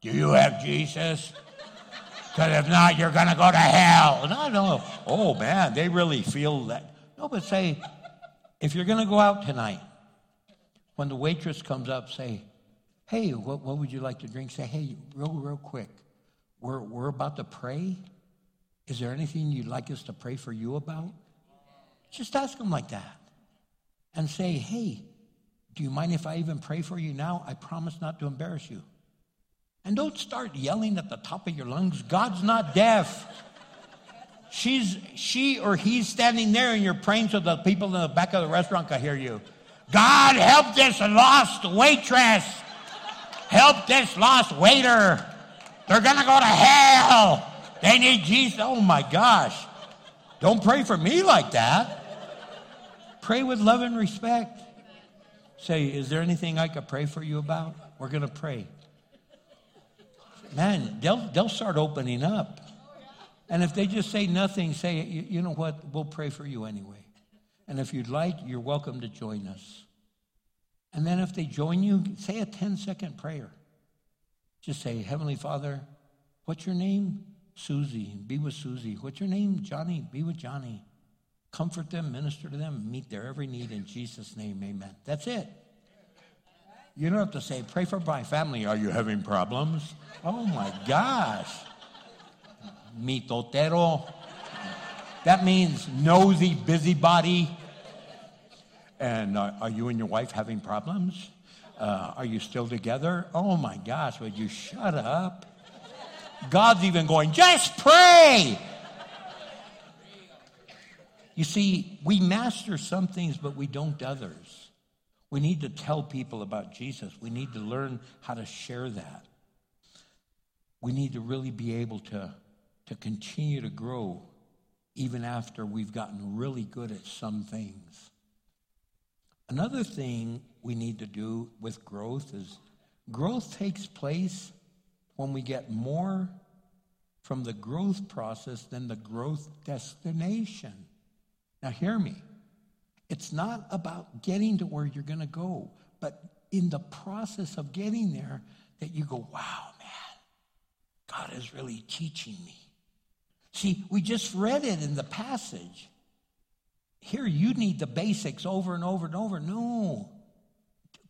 Do you have Jesus? Because if not, you're going to go to hell. No, no. Oh, man, they really feel that. No, but say, if you're going to go out tonight, when the waitress comes up, say, hey, what, what would you like to drink? Say, hey, real, real quick, we're, we're about to pray. Is there anything you'd like us to pray for you about? Just ask them like that. And say, hey, do you mind if I even pray for you now? I promise not to embarrass you. And don't start yelling at the top of your lungs. God's not deaf. She's she or he's standing there and you're praying so the people in the back of the restaurant can hear you. God help this lost waitress. Help this lost waiter. They're gonna go to hell. They need Jesus. Oh my gosh. Don't pray for me like that. Pray with love and respect. Say, is there anything I could pray for you about? We're gonna pray man, they'll, they'll start opening up. And if they just say nothing, say, you, you know what, we'll pray for you anyway. And if you'd like, you're welcome to join us. And then if they join you, say a 10 second prayer. Just say, Heavenly Father, what's your name? Susie. Be with Susie. What's your name? Johnny. Be with Johnny. Comfort them, minister to them, meet their every need in Jesus' name. Amen. That's it. You don't have to say, pray for my family. Are you having problems? Oh my gosh. Mitotero. That means nosy busybody. And uh, are you and your wife having problems? Uh, are you still together? Oh my gosh, would you shut up? God's even going, just pray. You see, we master some things, but we don't others. We need to tell people about Jesus. We need to learn how to share that. We need to really be able to, to continue to grow even after we've gotten really good at some things. Another thing we need to do with growth is growth takes place when we get more from the growth process than the growth destination. Now, hear me. It's not about getting to where you're going to go, but in the process of getting there, that you go, wow, man, God is really teaching me. See, we just read it in the passage. Here, you need the basics over and over and over. No.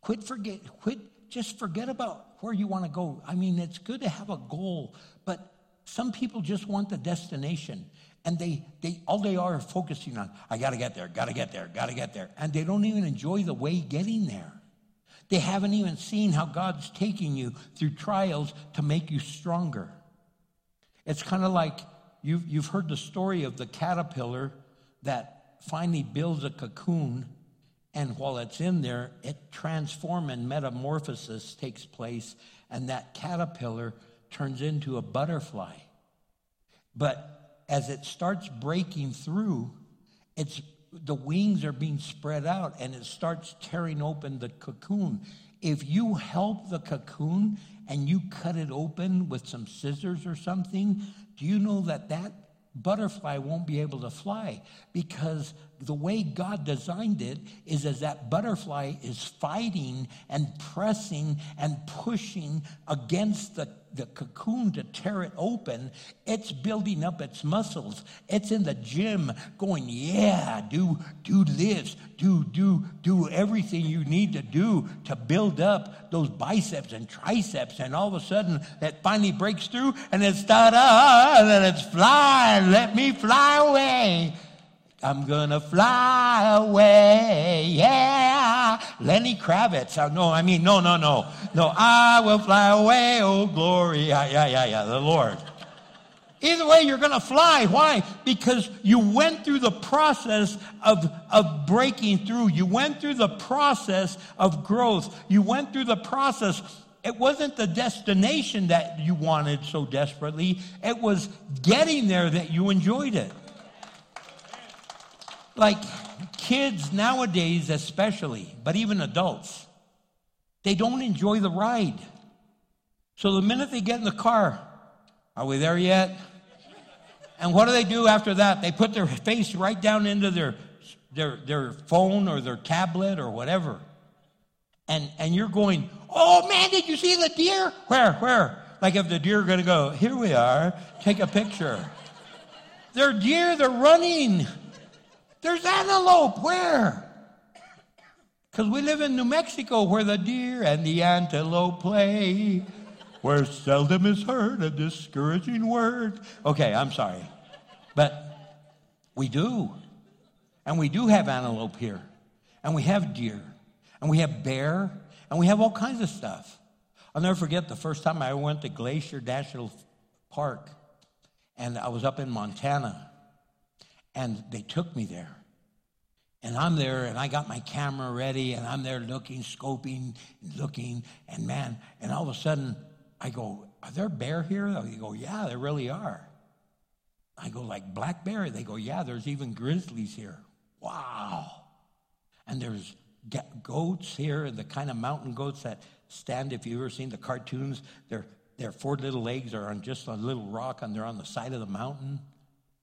Quit forget, quit, just forget about where you want to go. I mean, it's good to have a goal, but some people just want the destination. And they, they all they are focusing on, I gotta get there, gotta get there, gotta get there. And they don't even enjoy the way getting there. They haven't even seen how God's taking you through trials to make you stronger. It's kind of like you've, you've heard the story of the caterpillar that finally builds a cocoon, and while it's in there, it transforms and metamorphosis takes place, and that caterpillar turns into a butterfly. But as it starts breaking through, it's the wings are being spread out and it starts tearing open the cocoon. If you help the cocoon and you cut it open with some scissors or something, do you know that that butterfly won't be able to fly because the way God designed it is as that butterfly is fighting and pressing and pushing against the the cocoon to tear it open, it's building up its muscles. It's in the gym going, yeah, do, do this, do, do, do everything you need to do to build up those biceps and triceps. And all of a sudden, that finally breaks through and it's ta-da, ah, ah, ah, and then it's flying. Let me fly away. I'm gonna fly away, yeah. Lenny Kravitz. Uh, no, I mean, no, no, no. No, I will fly away, oh glory. Yeah, yeah, yeah, yeah, the Lord. Either way, you're gonna fly. Why? Because you went through the process of, of breaking through. You went through the process of growth. You went through the process it wasn't the destination that you wanted so desperately. It was getting there that you enjoyed it like kids nowadays, especially, but even adults, they don't enjoy the ride. So the minute they get in the car, are we there yet? And what do they do after that? They put their face right down into their, their, their phone or their tablet or whatever. And, and you're going, oh man, did you see the deer? Where, where? Like if the deer are going to go, here we are, take a picture. they're deer, they're running. There's antelope. Where? Because we live in New Mexico where the deer and the antelope play, where seldom is heard a discouraging word. Okay, I'm sorry. But we do. And we do have antelope here. And we have deer. And we have bear. And we have all kinds of stuff. I'll never forget the first time I went to Glacier National Park. And I was up in Montana. And they took me there. And I'm there and I got my camera ready and I'm there looking, scoping, looking, and man, and all of a sudden I go, Are there bear here? They go, Yeah, there really are. I go, like black bear? They go, Yeah, there's even grizzlies here. Wow. And there's goats here, the kind of mountain goats that stand, if you've ever seen the cartoons, their, their four little legs are on just a little rock and they're on the side of the mountain.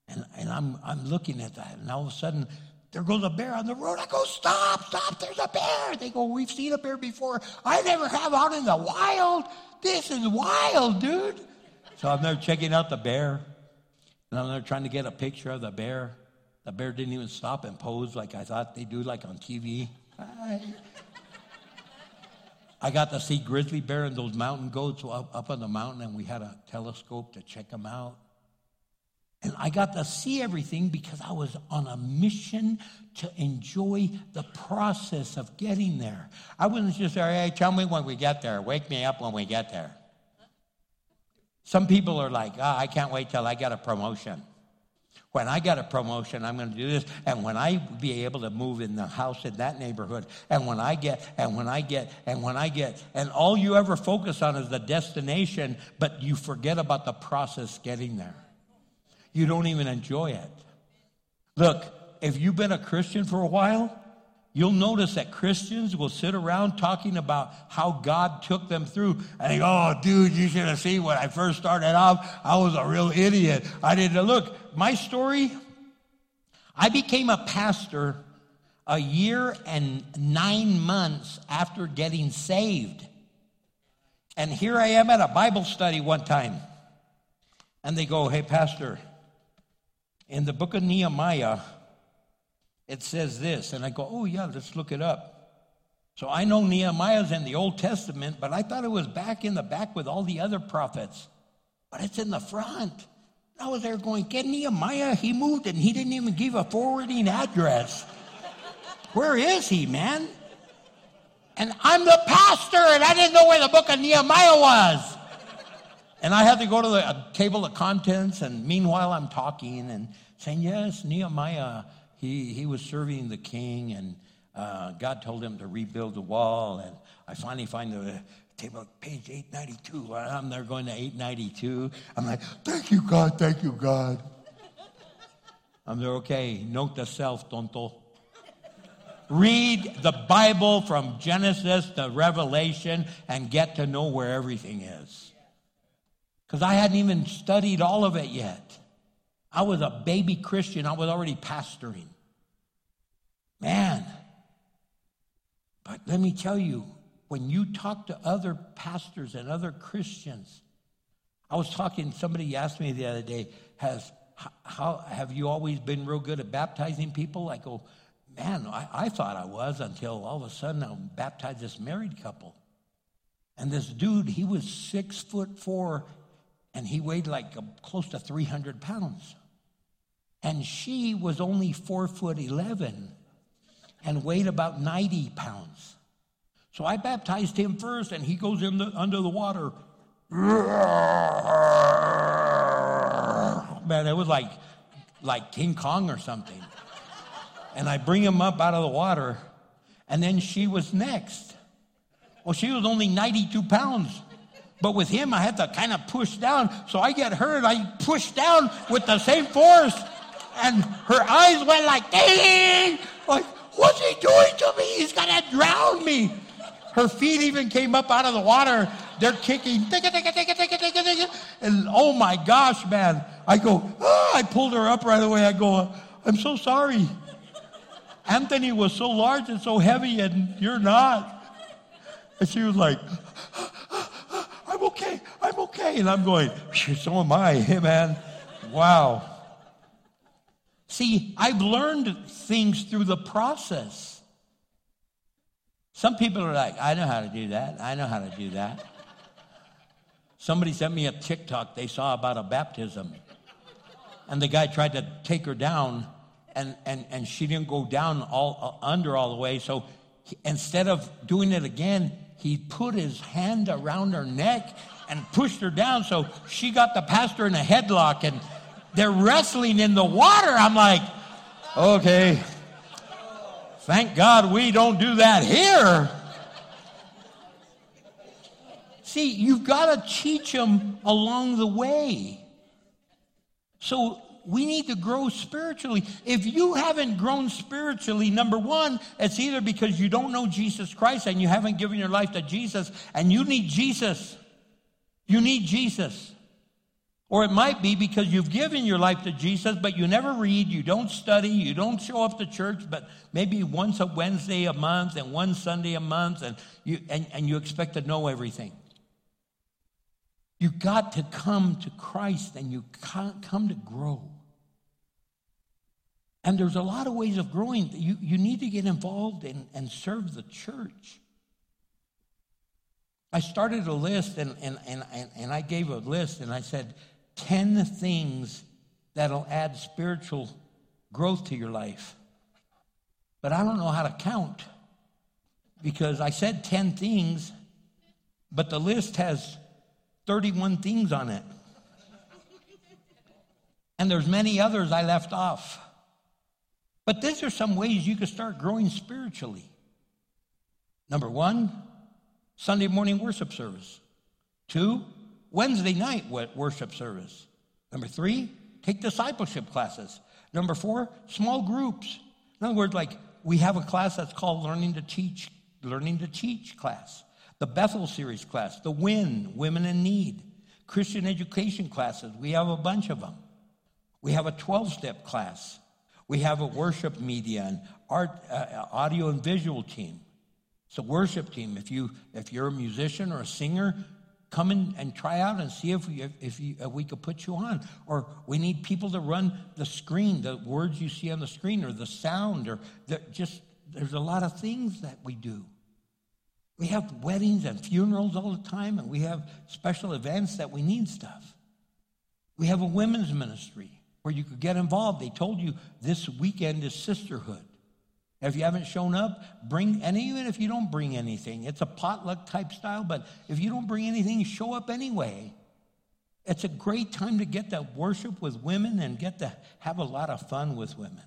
And, and I'm, I'm looking at that, and all of a sudden, there goes a bear on the road. I go, stop, stop, there's a bear. They go, we've seen a bear before. I never have out in the wild. This is wild, dude. So I'm there checking out the bear, and I'm there trying to get a picture of the bear. The bear didn't even stop and pose like I thought they do, like on TV. I got to see grizzly bear and those mountain goats up, up on the mountain, and we had a telescope to check them out. And I got to see everything because I was on a mission to enjoy the process of getting there. I wasn't just say, hey, tell me when we get there. Wake me up when we get there. Some people are like, oh, I can't wait till I get a promotion. When I get a promotion, I'm going to do this. And when I be able to move in the house in that neighborhood, and when I get, and when I get, and when I get, and all you ever focus on is the destination, but you forget about the process getting there you don't even enjoy it. Look, if you've been a Christian for a while, you'll notice that Christians will sit around talking about how God took them through. And they go, oh, dude, you should have seen when I first started off. I was a real idiot. I didn't look. My story, I became a pastor a year and nine months after getting saved. And here I am at a Bible study one time. And they go, hey, Pastor, in the book of Nehemiah, it says this, and I go, oh, yeah, let's look it up. So I know Nehemiah's in the Old Testament, but I thought it was back in the back with all the other prophets. but it's in the front. I was there going, get Nehemiah. He moved and he didn't even give a forwarding address. Where is he, man? And I'm the pastor, and I didn't know where the book of Nehemiah was. And I had to go to the table of contents, and meanwhile I'm talking and saying, Yes, Nehemiah, he, he was serving the king, and uh, God told him to rebuild the wall. And I finally find the table, page 892. I'm there going to 892. I'm like, Thank you, God, thank you, God. I'm there, okay, note to self, tonto. Read the Bible from Genesis to Revelation and get to know where everything is. Because I hadn't even studied all of it yet. I was a baby Christian, I was already pastoring. Man. But let me tell you, when you talk to other pastors and other Christians, I was talking, somebody asked me the other day, has how have you always been real good at baptizing people? I go, man, I, I thought I was until all of a sudden I baptized this married couple. And this dude, he was six foot four and he weighed like close to 300 pounds. And she was only four foot 11 and weighed about 90 pounds. So I baptized him first, and he goes in the, under the water. Man, it was like, like King Kong or something. And I bring him up out of the water, and then she was next. Well, she was only 92 pounds. But with him, I had to kind of push down. So I get hurt. I push down with the same force. And her eyes went like, ding! Like, what's he doing to me? He's going to drown me. Her feet even came up out of the water. They're kicking. And oh my gosh, man. I go, oh, I pulled her up right away. I go, I'm so sorry. Anthony was so large and so heavy, and you're not. And she was like, I'm okay. I'm okay. And I'm going, so am I. Hey, man. Wow. See, I've learned things through the process. Some people are like, I know how to do that. I know how to do that. Somebody sent me a TikTok they saw about a baptism. And the guy tried to take her down, and, and, and she didn't go down all uh, under all the way. So he, instead of doing it again, he put his hand around her neck and pushed her down. So she got the pastor in a headlock and they're wrestling in the water. I'm like, okay, thank God we don't do that here. See, you've got to teach them along the way. So we need to grow spiritually. If you haven't grown spiritually, number one, it's either because you don't know Jesus Christ and you haven't given your life to Jesus and you need Jesus. You need Jesus. Or it might be because you've given your life to Jesus, but you never read, you don't study, you don't show up to church, but maybe once a Wednesday a month and one Sunday a month, and you, and, and you expect to know everything. You got to come to Christ and you come to grow. And there's a lot of ways of growing. You, you need to get involved in, and serve the church. I started a list and, and, and, and I gave a list and I said 10 things that'll add spiritual growth to your life. But I don't know how to count because I said 10 things, but the list has 31 things on it. And there's many others I left off. But these are some ways you can start growing spiritually. Number one, Sunday morning worship service. Two, Wednesday night worship service. Number three, take discipleship classes. Number four, small groups. In other words, like we have a class that's called Learning to Teach, Learning to Teach class, the Bethel series class, the WIN, Women in Need, Christian education classes. We have a bunch of them. We have a 12 step class. We have a worship media and art, uh, audio and visual team. It's a worship team. If you if you're a musician or a singer, come in and try out and see if we, if, you, if we could put you on. Or we need people to run the screen, the words you see on the screen, or the sound, or the, just there's a lot of things that we do. We have weddings and funerals all the time, and we have special events that we need stuff. We have a women's ministry where you could get involved. They told you this weekend is sisterhood. If you haven't shown up, bring, and even if you don't bring anything, it's a potluck type style, but if you don't bring anything, show up anyway. It's a great time to get to worship with women and get to have a lot of fun with women.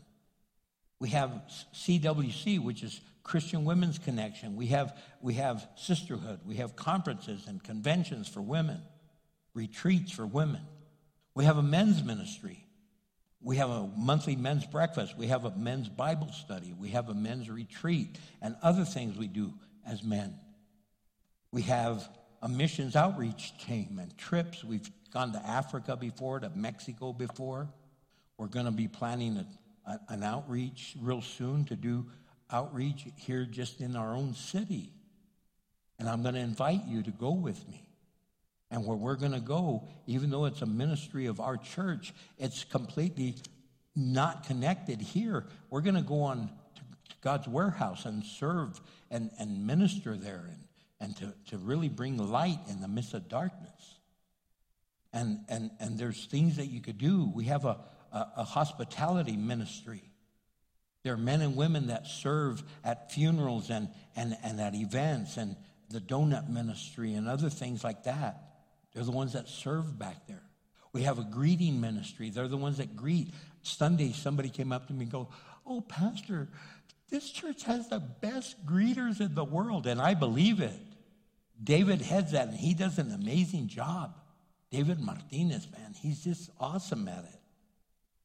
We have CWC, which is Christian Women's Connection. We have, we have sisterhood. We have conferences and conventions for women, retreats for women. We have a men's ministry. We have a monthly men's breakfast. We have a men's Bible study. We have a men's retreat and other things we do as men. We have a missions outreach team and trips. We've gone to Africa before, to Mexico before. We're going to be planning a, a, an outreach real soon to do outreach here just in our own city. And I'm going to invite you to go with me. And where we're going to go, even though it's a ministry of our church, it's completely not connected here. We're going to go on to God's warehouse and serve and, and minister there and, and to, to really bring light in the midst of darkness. And, and, and there's things that you could do. We have a, a, a hospitality ministry. There are men and women that serve at funerals and, and, and at events and the donut ministry and other things like that. They're the ones that serve back there. We have a greeting ministry. They're the ones that greet. Sunday, somebody came up to me and go, Oh, Pastor, this church has the best greeters in the world. And I believe it. David heads that, and he does an amazing job. David Martinez, man, he's just awesome at it.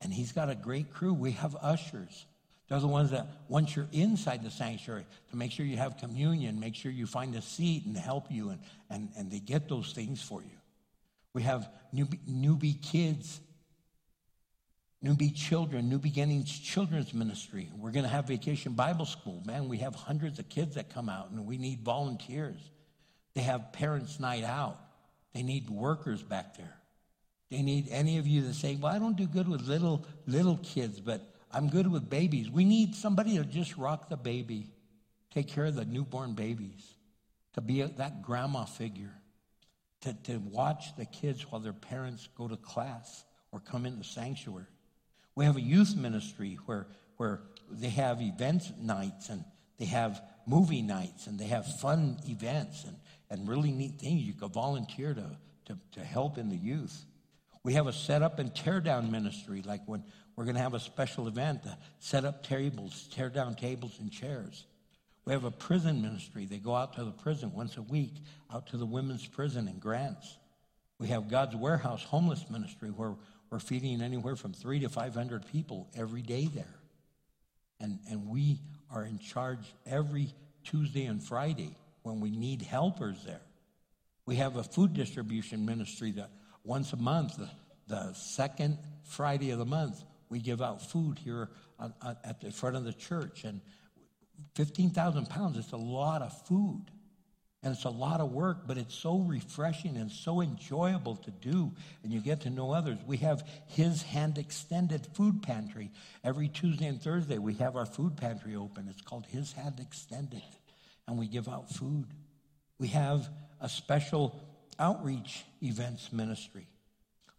And he's got a great crew. We have ushers. They're the ones that, once you're inside the sanctuary, to make sure you have communion, make sure you find a seat and help you, and, and, and they get those things for you. We have newbie, newbie kids, newbie children, new beginnings children's ministry. We're going to have vacation Bible school. Man, we have hundreds of kids that come out, and we need volunteers. They have parents' night out. They need workers back there. They need any of you that say, "Well, I don't do good with little little kids, but I'm good with babies." We need somebody to just rock the baby, take care of the newborn babies, to be that grandma figure to, to watch the kids while their parents go to class or come in the sanctuary. We have a youth ministry where, where they have events nights and they have movie nights and they have fun events and, and really neat things. You can volunteer to, to, to help in the youth. We have a set up and tear down ministry, like when we're going to have a special event to set up tables, tear down tables and chairs. We have a prison ministry. They go out to the prison once a week, out to the women's prison in Grants. We have God's Warehouse homeless ministry where we're feeding anywhere from three to 500 people every day there. And, and we are in charge every Tuesday and Friday when we need helpers there. We have a food distribution ministry that once a month, the, the second Friday of the month, we give out food here on, on, at the front of the church. And 15,000 pounds, it's a lot of food. And it's a lot of work, but it's so refreshing and so enjoyable to do, and you get to know others. We have His Hand Extended Food Pantry. Every Tuesday and Thursday, we have our food pantry open. It's called His Hand Extended, and we give out food. We have a special outreach events ministry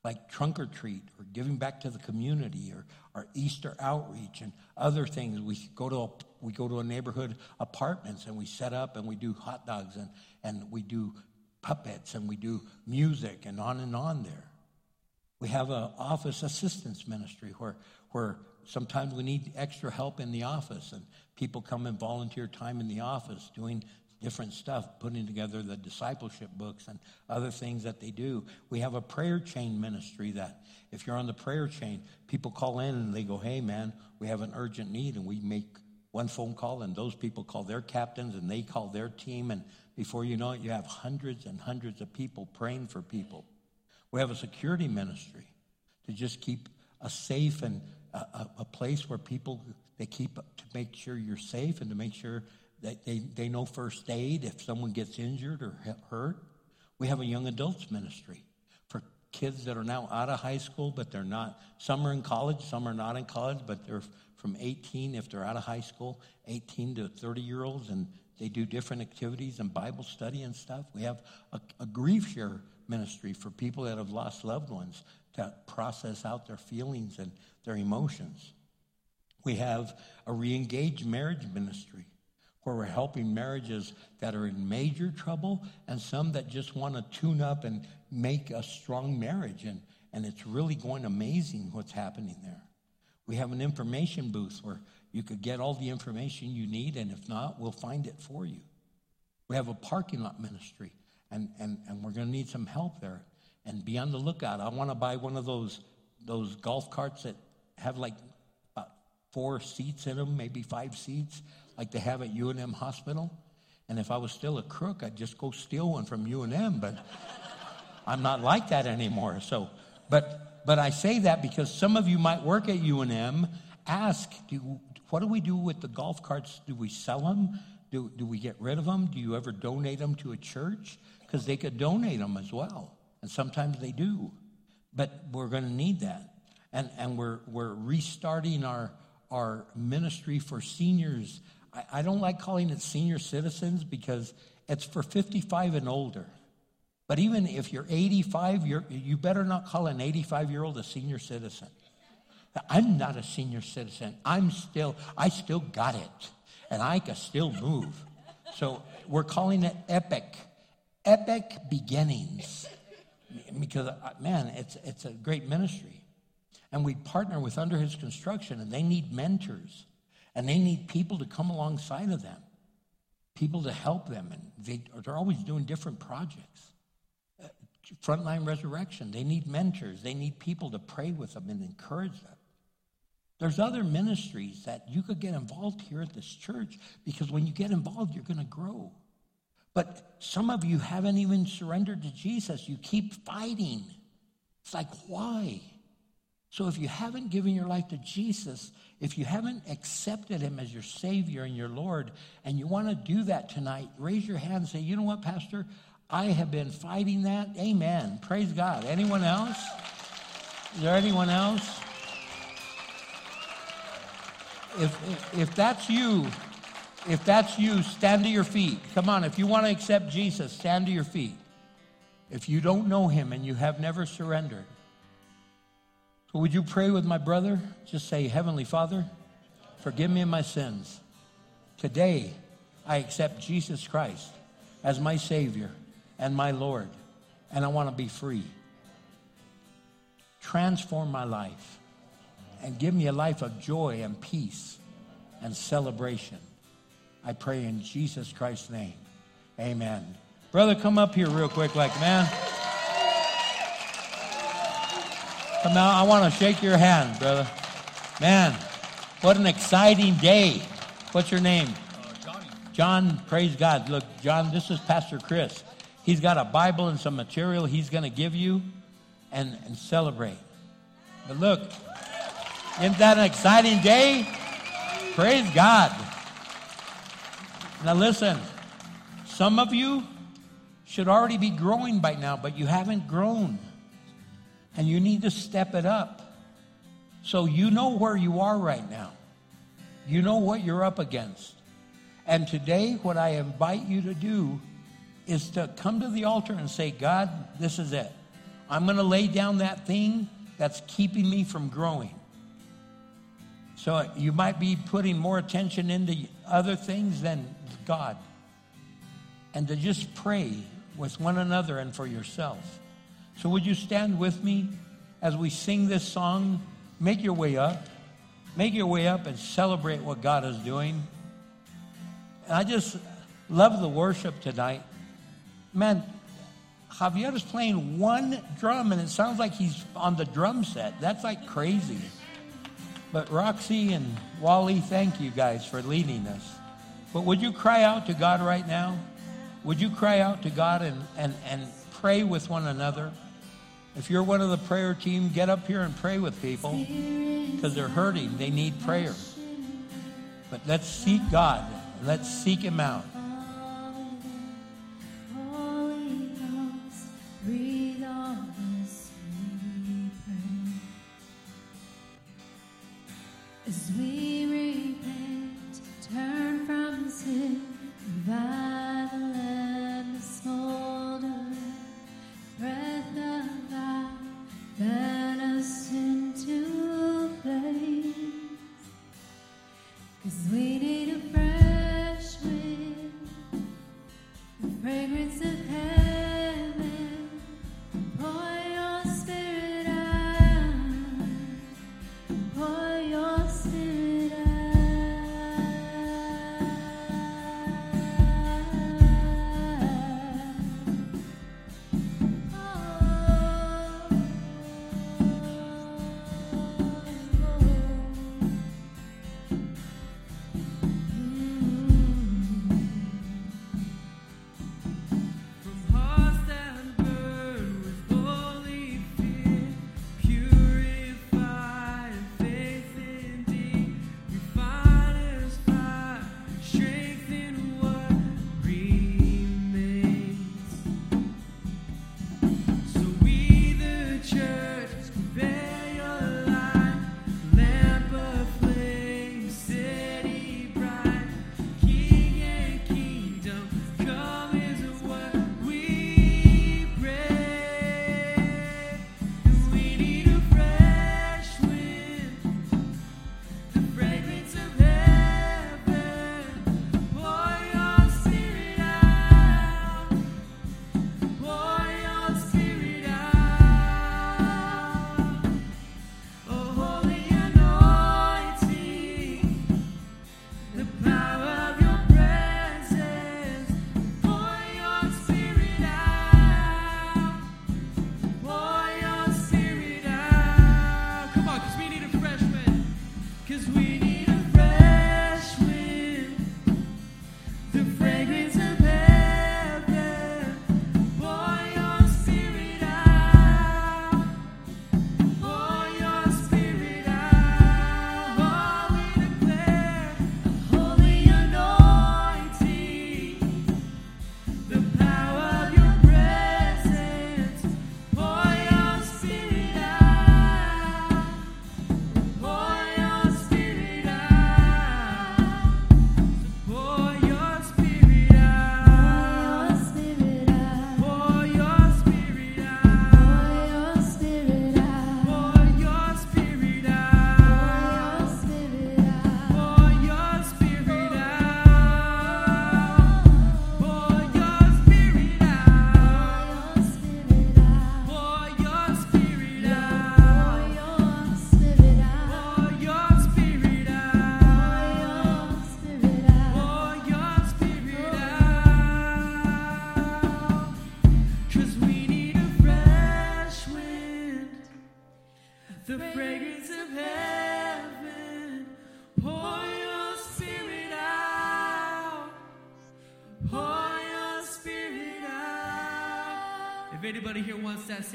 like trunk or treat or giving back to the community or our Easter outreach and other things. We go to a, we go to a neighborhood apartments and we set up and we do hot dogs and, and we do puppets and we do music and on and on there. We have an office assistance ministry where, where sometimes we need extra help in the office and people come and volunteer time in the office doing different stuff, putting together the discipleship books and other things that they do. We have a prayer chain ministry that if you're on the prayer chain, people call in and they go, hey, man, we have an urgent need. And we make one phone call, and those people call their captains and they call their team. And before you know it, you have hundreds and hundreds of people praying for people. We have a security ministry to just keep a safe and a, a, place where people they keep to make sure you're safe and to make sure they, they, they know first aid if someone gets injured or hurt. We have a young adults ministry for kids that are now out of high school, but they're not. Some are in college, some are not in college, but they're from 18 if they're out of high school, 18 to 30 year olds, and they do different activities and Bible study and stuff. We have a, a grief share ministry for people that have lost loved ones to process out their feelings and their emotions. We have a re-engaged marriage ministry where we're helping marriages that are in major trouble and some that just want to tune up and make a strong marriage. And, and it's really going amazing what's happening there. We have an information booth where you could get all the information you need, and if not, we'll find it for you. We have a parking lot ministry, and, and, and we're going to need some help there. And be on the lookout. I want to buy one of those, those golf carts that have like about four seats in them, maybe five seats, like they have at UNM Hospital. And if I was still a crook, I'd just go steal one from UNM, but I'm not like that anymore. So, but, but I say that because some of you might work at UNM. Ask, do, what do we do with the golf carts? Do we sell them? Do, do we get rid of them? Do you ever donate them to a church? Because they could donate them as well. And sometimes they do. But we're going to need that. And, and we're, we're restarting our, our ministry for seniors. I, I don't like calling it senior citizens because it's for 55 and older. But even if you're 85, you're, you better not call an 85 year old a senior citizen. I'm not a senior citizen. I'm still, I still got it. And I can still move. So we're calling it epic. Epic beginnings. Because, uh, man, it's, it's a great ministry. And we partner with Under His Construction, and they need mentors. And they need people to come alongside of them, people to help them. And they, they're always doing different projects. Uh, Frontline Resurrection, they need mentors. They need people to pray with them and encourage them. There's other ministries that you could get involved here at this church because when you get involved, you're going to grow. But some of you haven't even surrendered to Jesus. You keep fighting. It's like, why? So if you haven't given your life to Jesus, if you haven't accepted him as your Savior and your Lord, and you want to do that tonight, raise your hand and say, you know what, Pastor? I have been fighting that. Amen. Praise God. Anyone else? Is there anyone else? if, if, if that's you, if that's you, stand to your feet. Come on, if you want to accept Jesus, stand to your feet. If you don't know him and you have never surrendered, would you pray with my brother? Just say, Heavenly Father, forgive me of my sins. Today, I accept Jesus Christ as my Savior and my Lord, and I want to be free. Transform my life and give me a life of joy and peace and celebration. I pray in Jesus Christ's name. Amen. Brother, come up here real quick, like, man. Come out. I want to shake your hand, brother. Man, what an exciting day. What's your name? Uh, John, praise God. Look, John, this is Pastor Chris. He's got a Bible and some material he's going to give you and, and celebrate. But look, isn't that an exciting day? Praise God. Now, listen, some of you should already be growing by now, but you haven't grown. And you need to step it up. So you know where you are right now, you know what you're up against. And today, what I invite you to do is to come to the altar and say, God, this is it. I'm going to lay down that thing that's keeping me from growing. So you might be putting more attention into other things than God. And to just pray with one another and for yourself. So would you stand with me as we sing this song? Make your way up. Make your way up and celebrate what God is doing. And I just love the worship tonight. Man, Javier is playing one drum and it sounds like he's on the drum set. That's like crazy. But Roxy and Wally, thank you guys for leading us. But would you cry out to God right now? Would you cry out to God and, and, and pray with one another? If you're one of the prayer team, get up here and pray with people because they're hurting. They need prayer. But let's seek God. Let's seek Him out.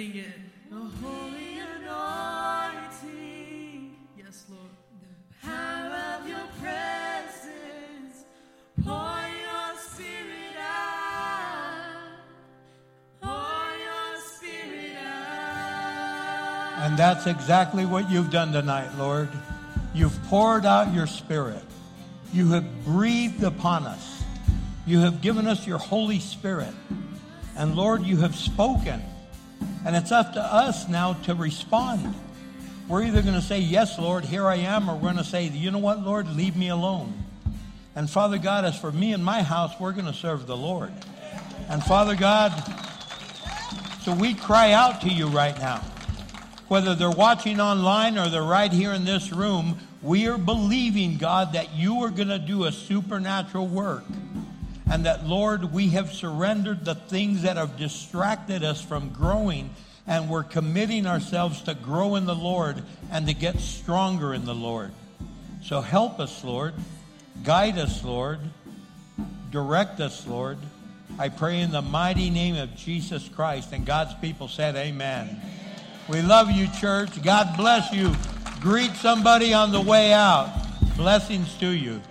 Sing it. The holy anointing. Yes, Lord. The Power of your presence. Pour your spirit out. Pour your spirit out. And that's exactly what you've done tonight, Lord. You've poured out your spirit. You have breathed upon us. You have given us your Holy Spirit. And Lord, you have spoken. And it's up to us now to respond. We're either going to say, Yes, Lord, here I am, or we're going to say, You know what, Lord, leave me alone. And Father God, as for me and my house, we're going to serve the Lord. And Father God, so we cry out to you right now whether they're watching online or they're right here in this room, we are believing, God, that you are going to do a supernatural work. And that, Lord, we have surrendered the things that have distracted us from growing, and we're committing ourselves to grow in the Lord and to get stronger in the Lord. So help us, Lord. Guide us, Lord. Direct us, Lord. I pray in the mighty name of Jesus Christ. And God's people said, Amen. We love you, church. God bless you. Greet somebody on the way out. Blessings to you.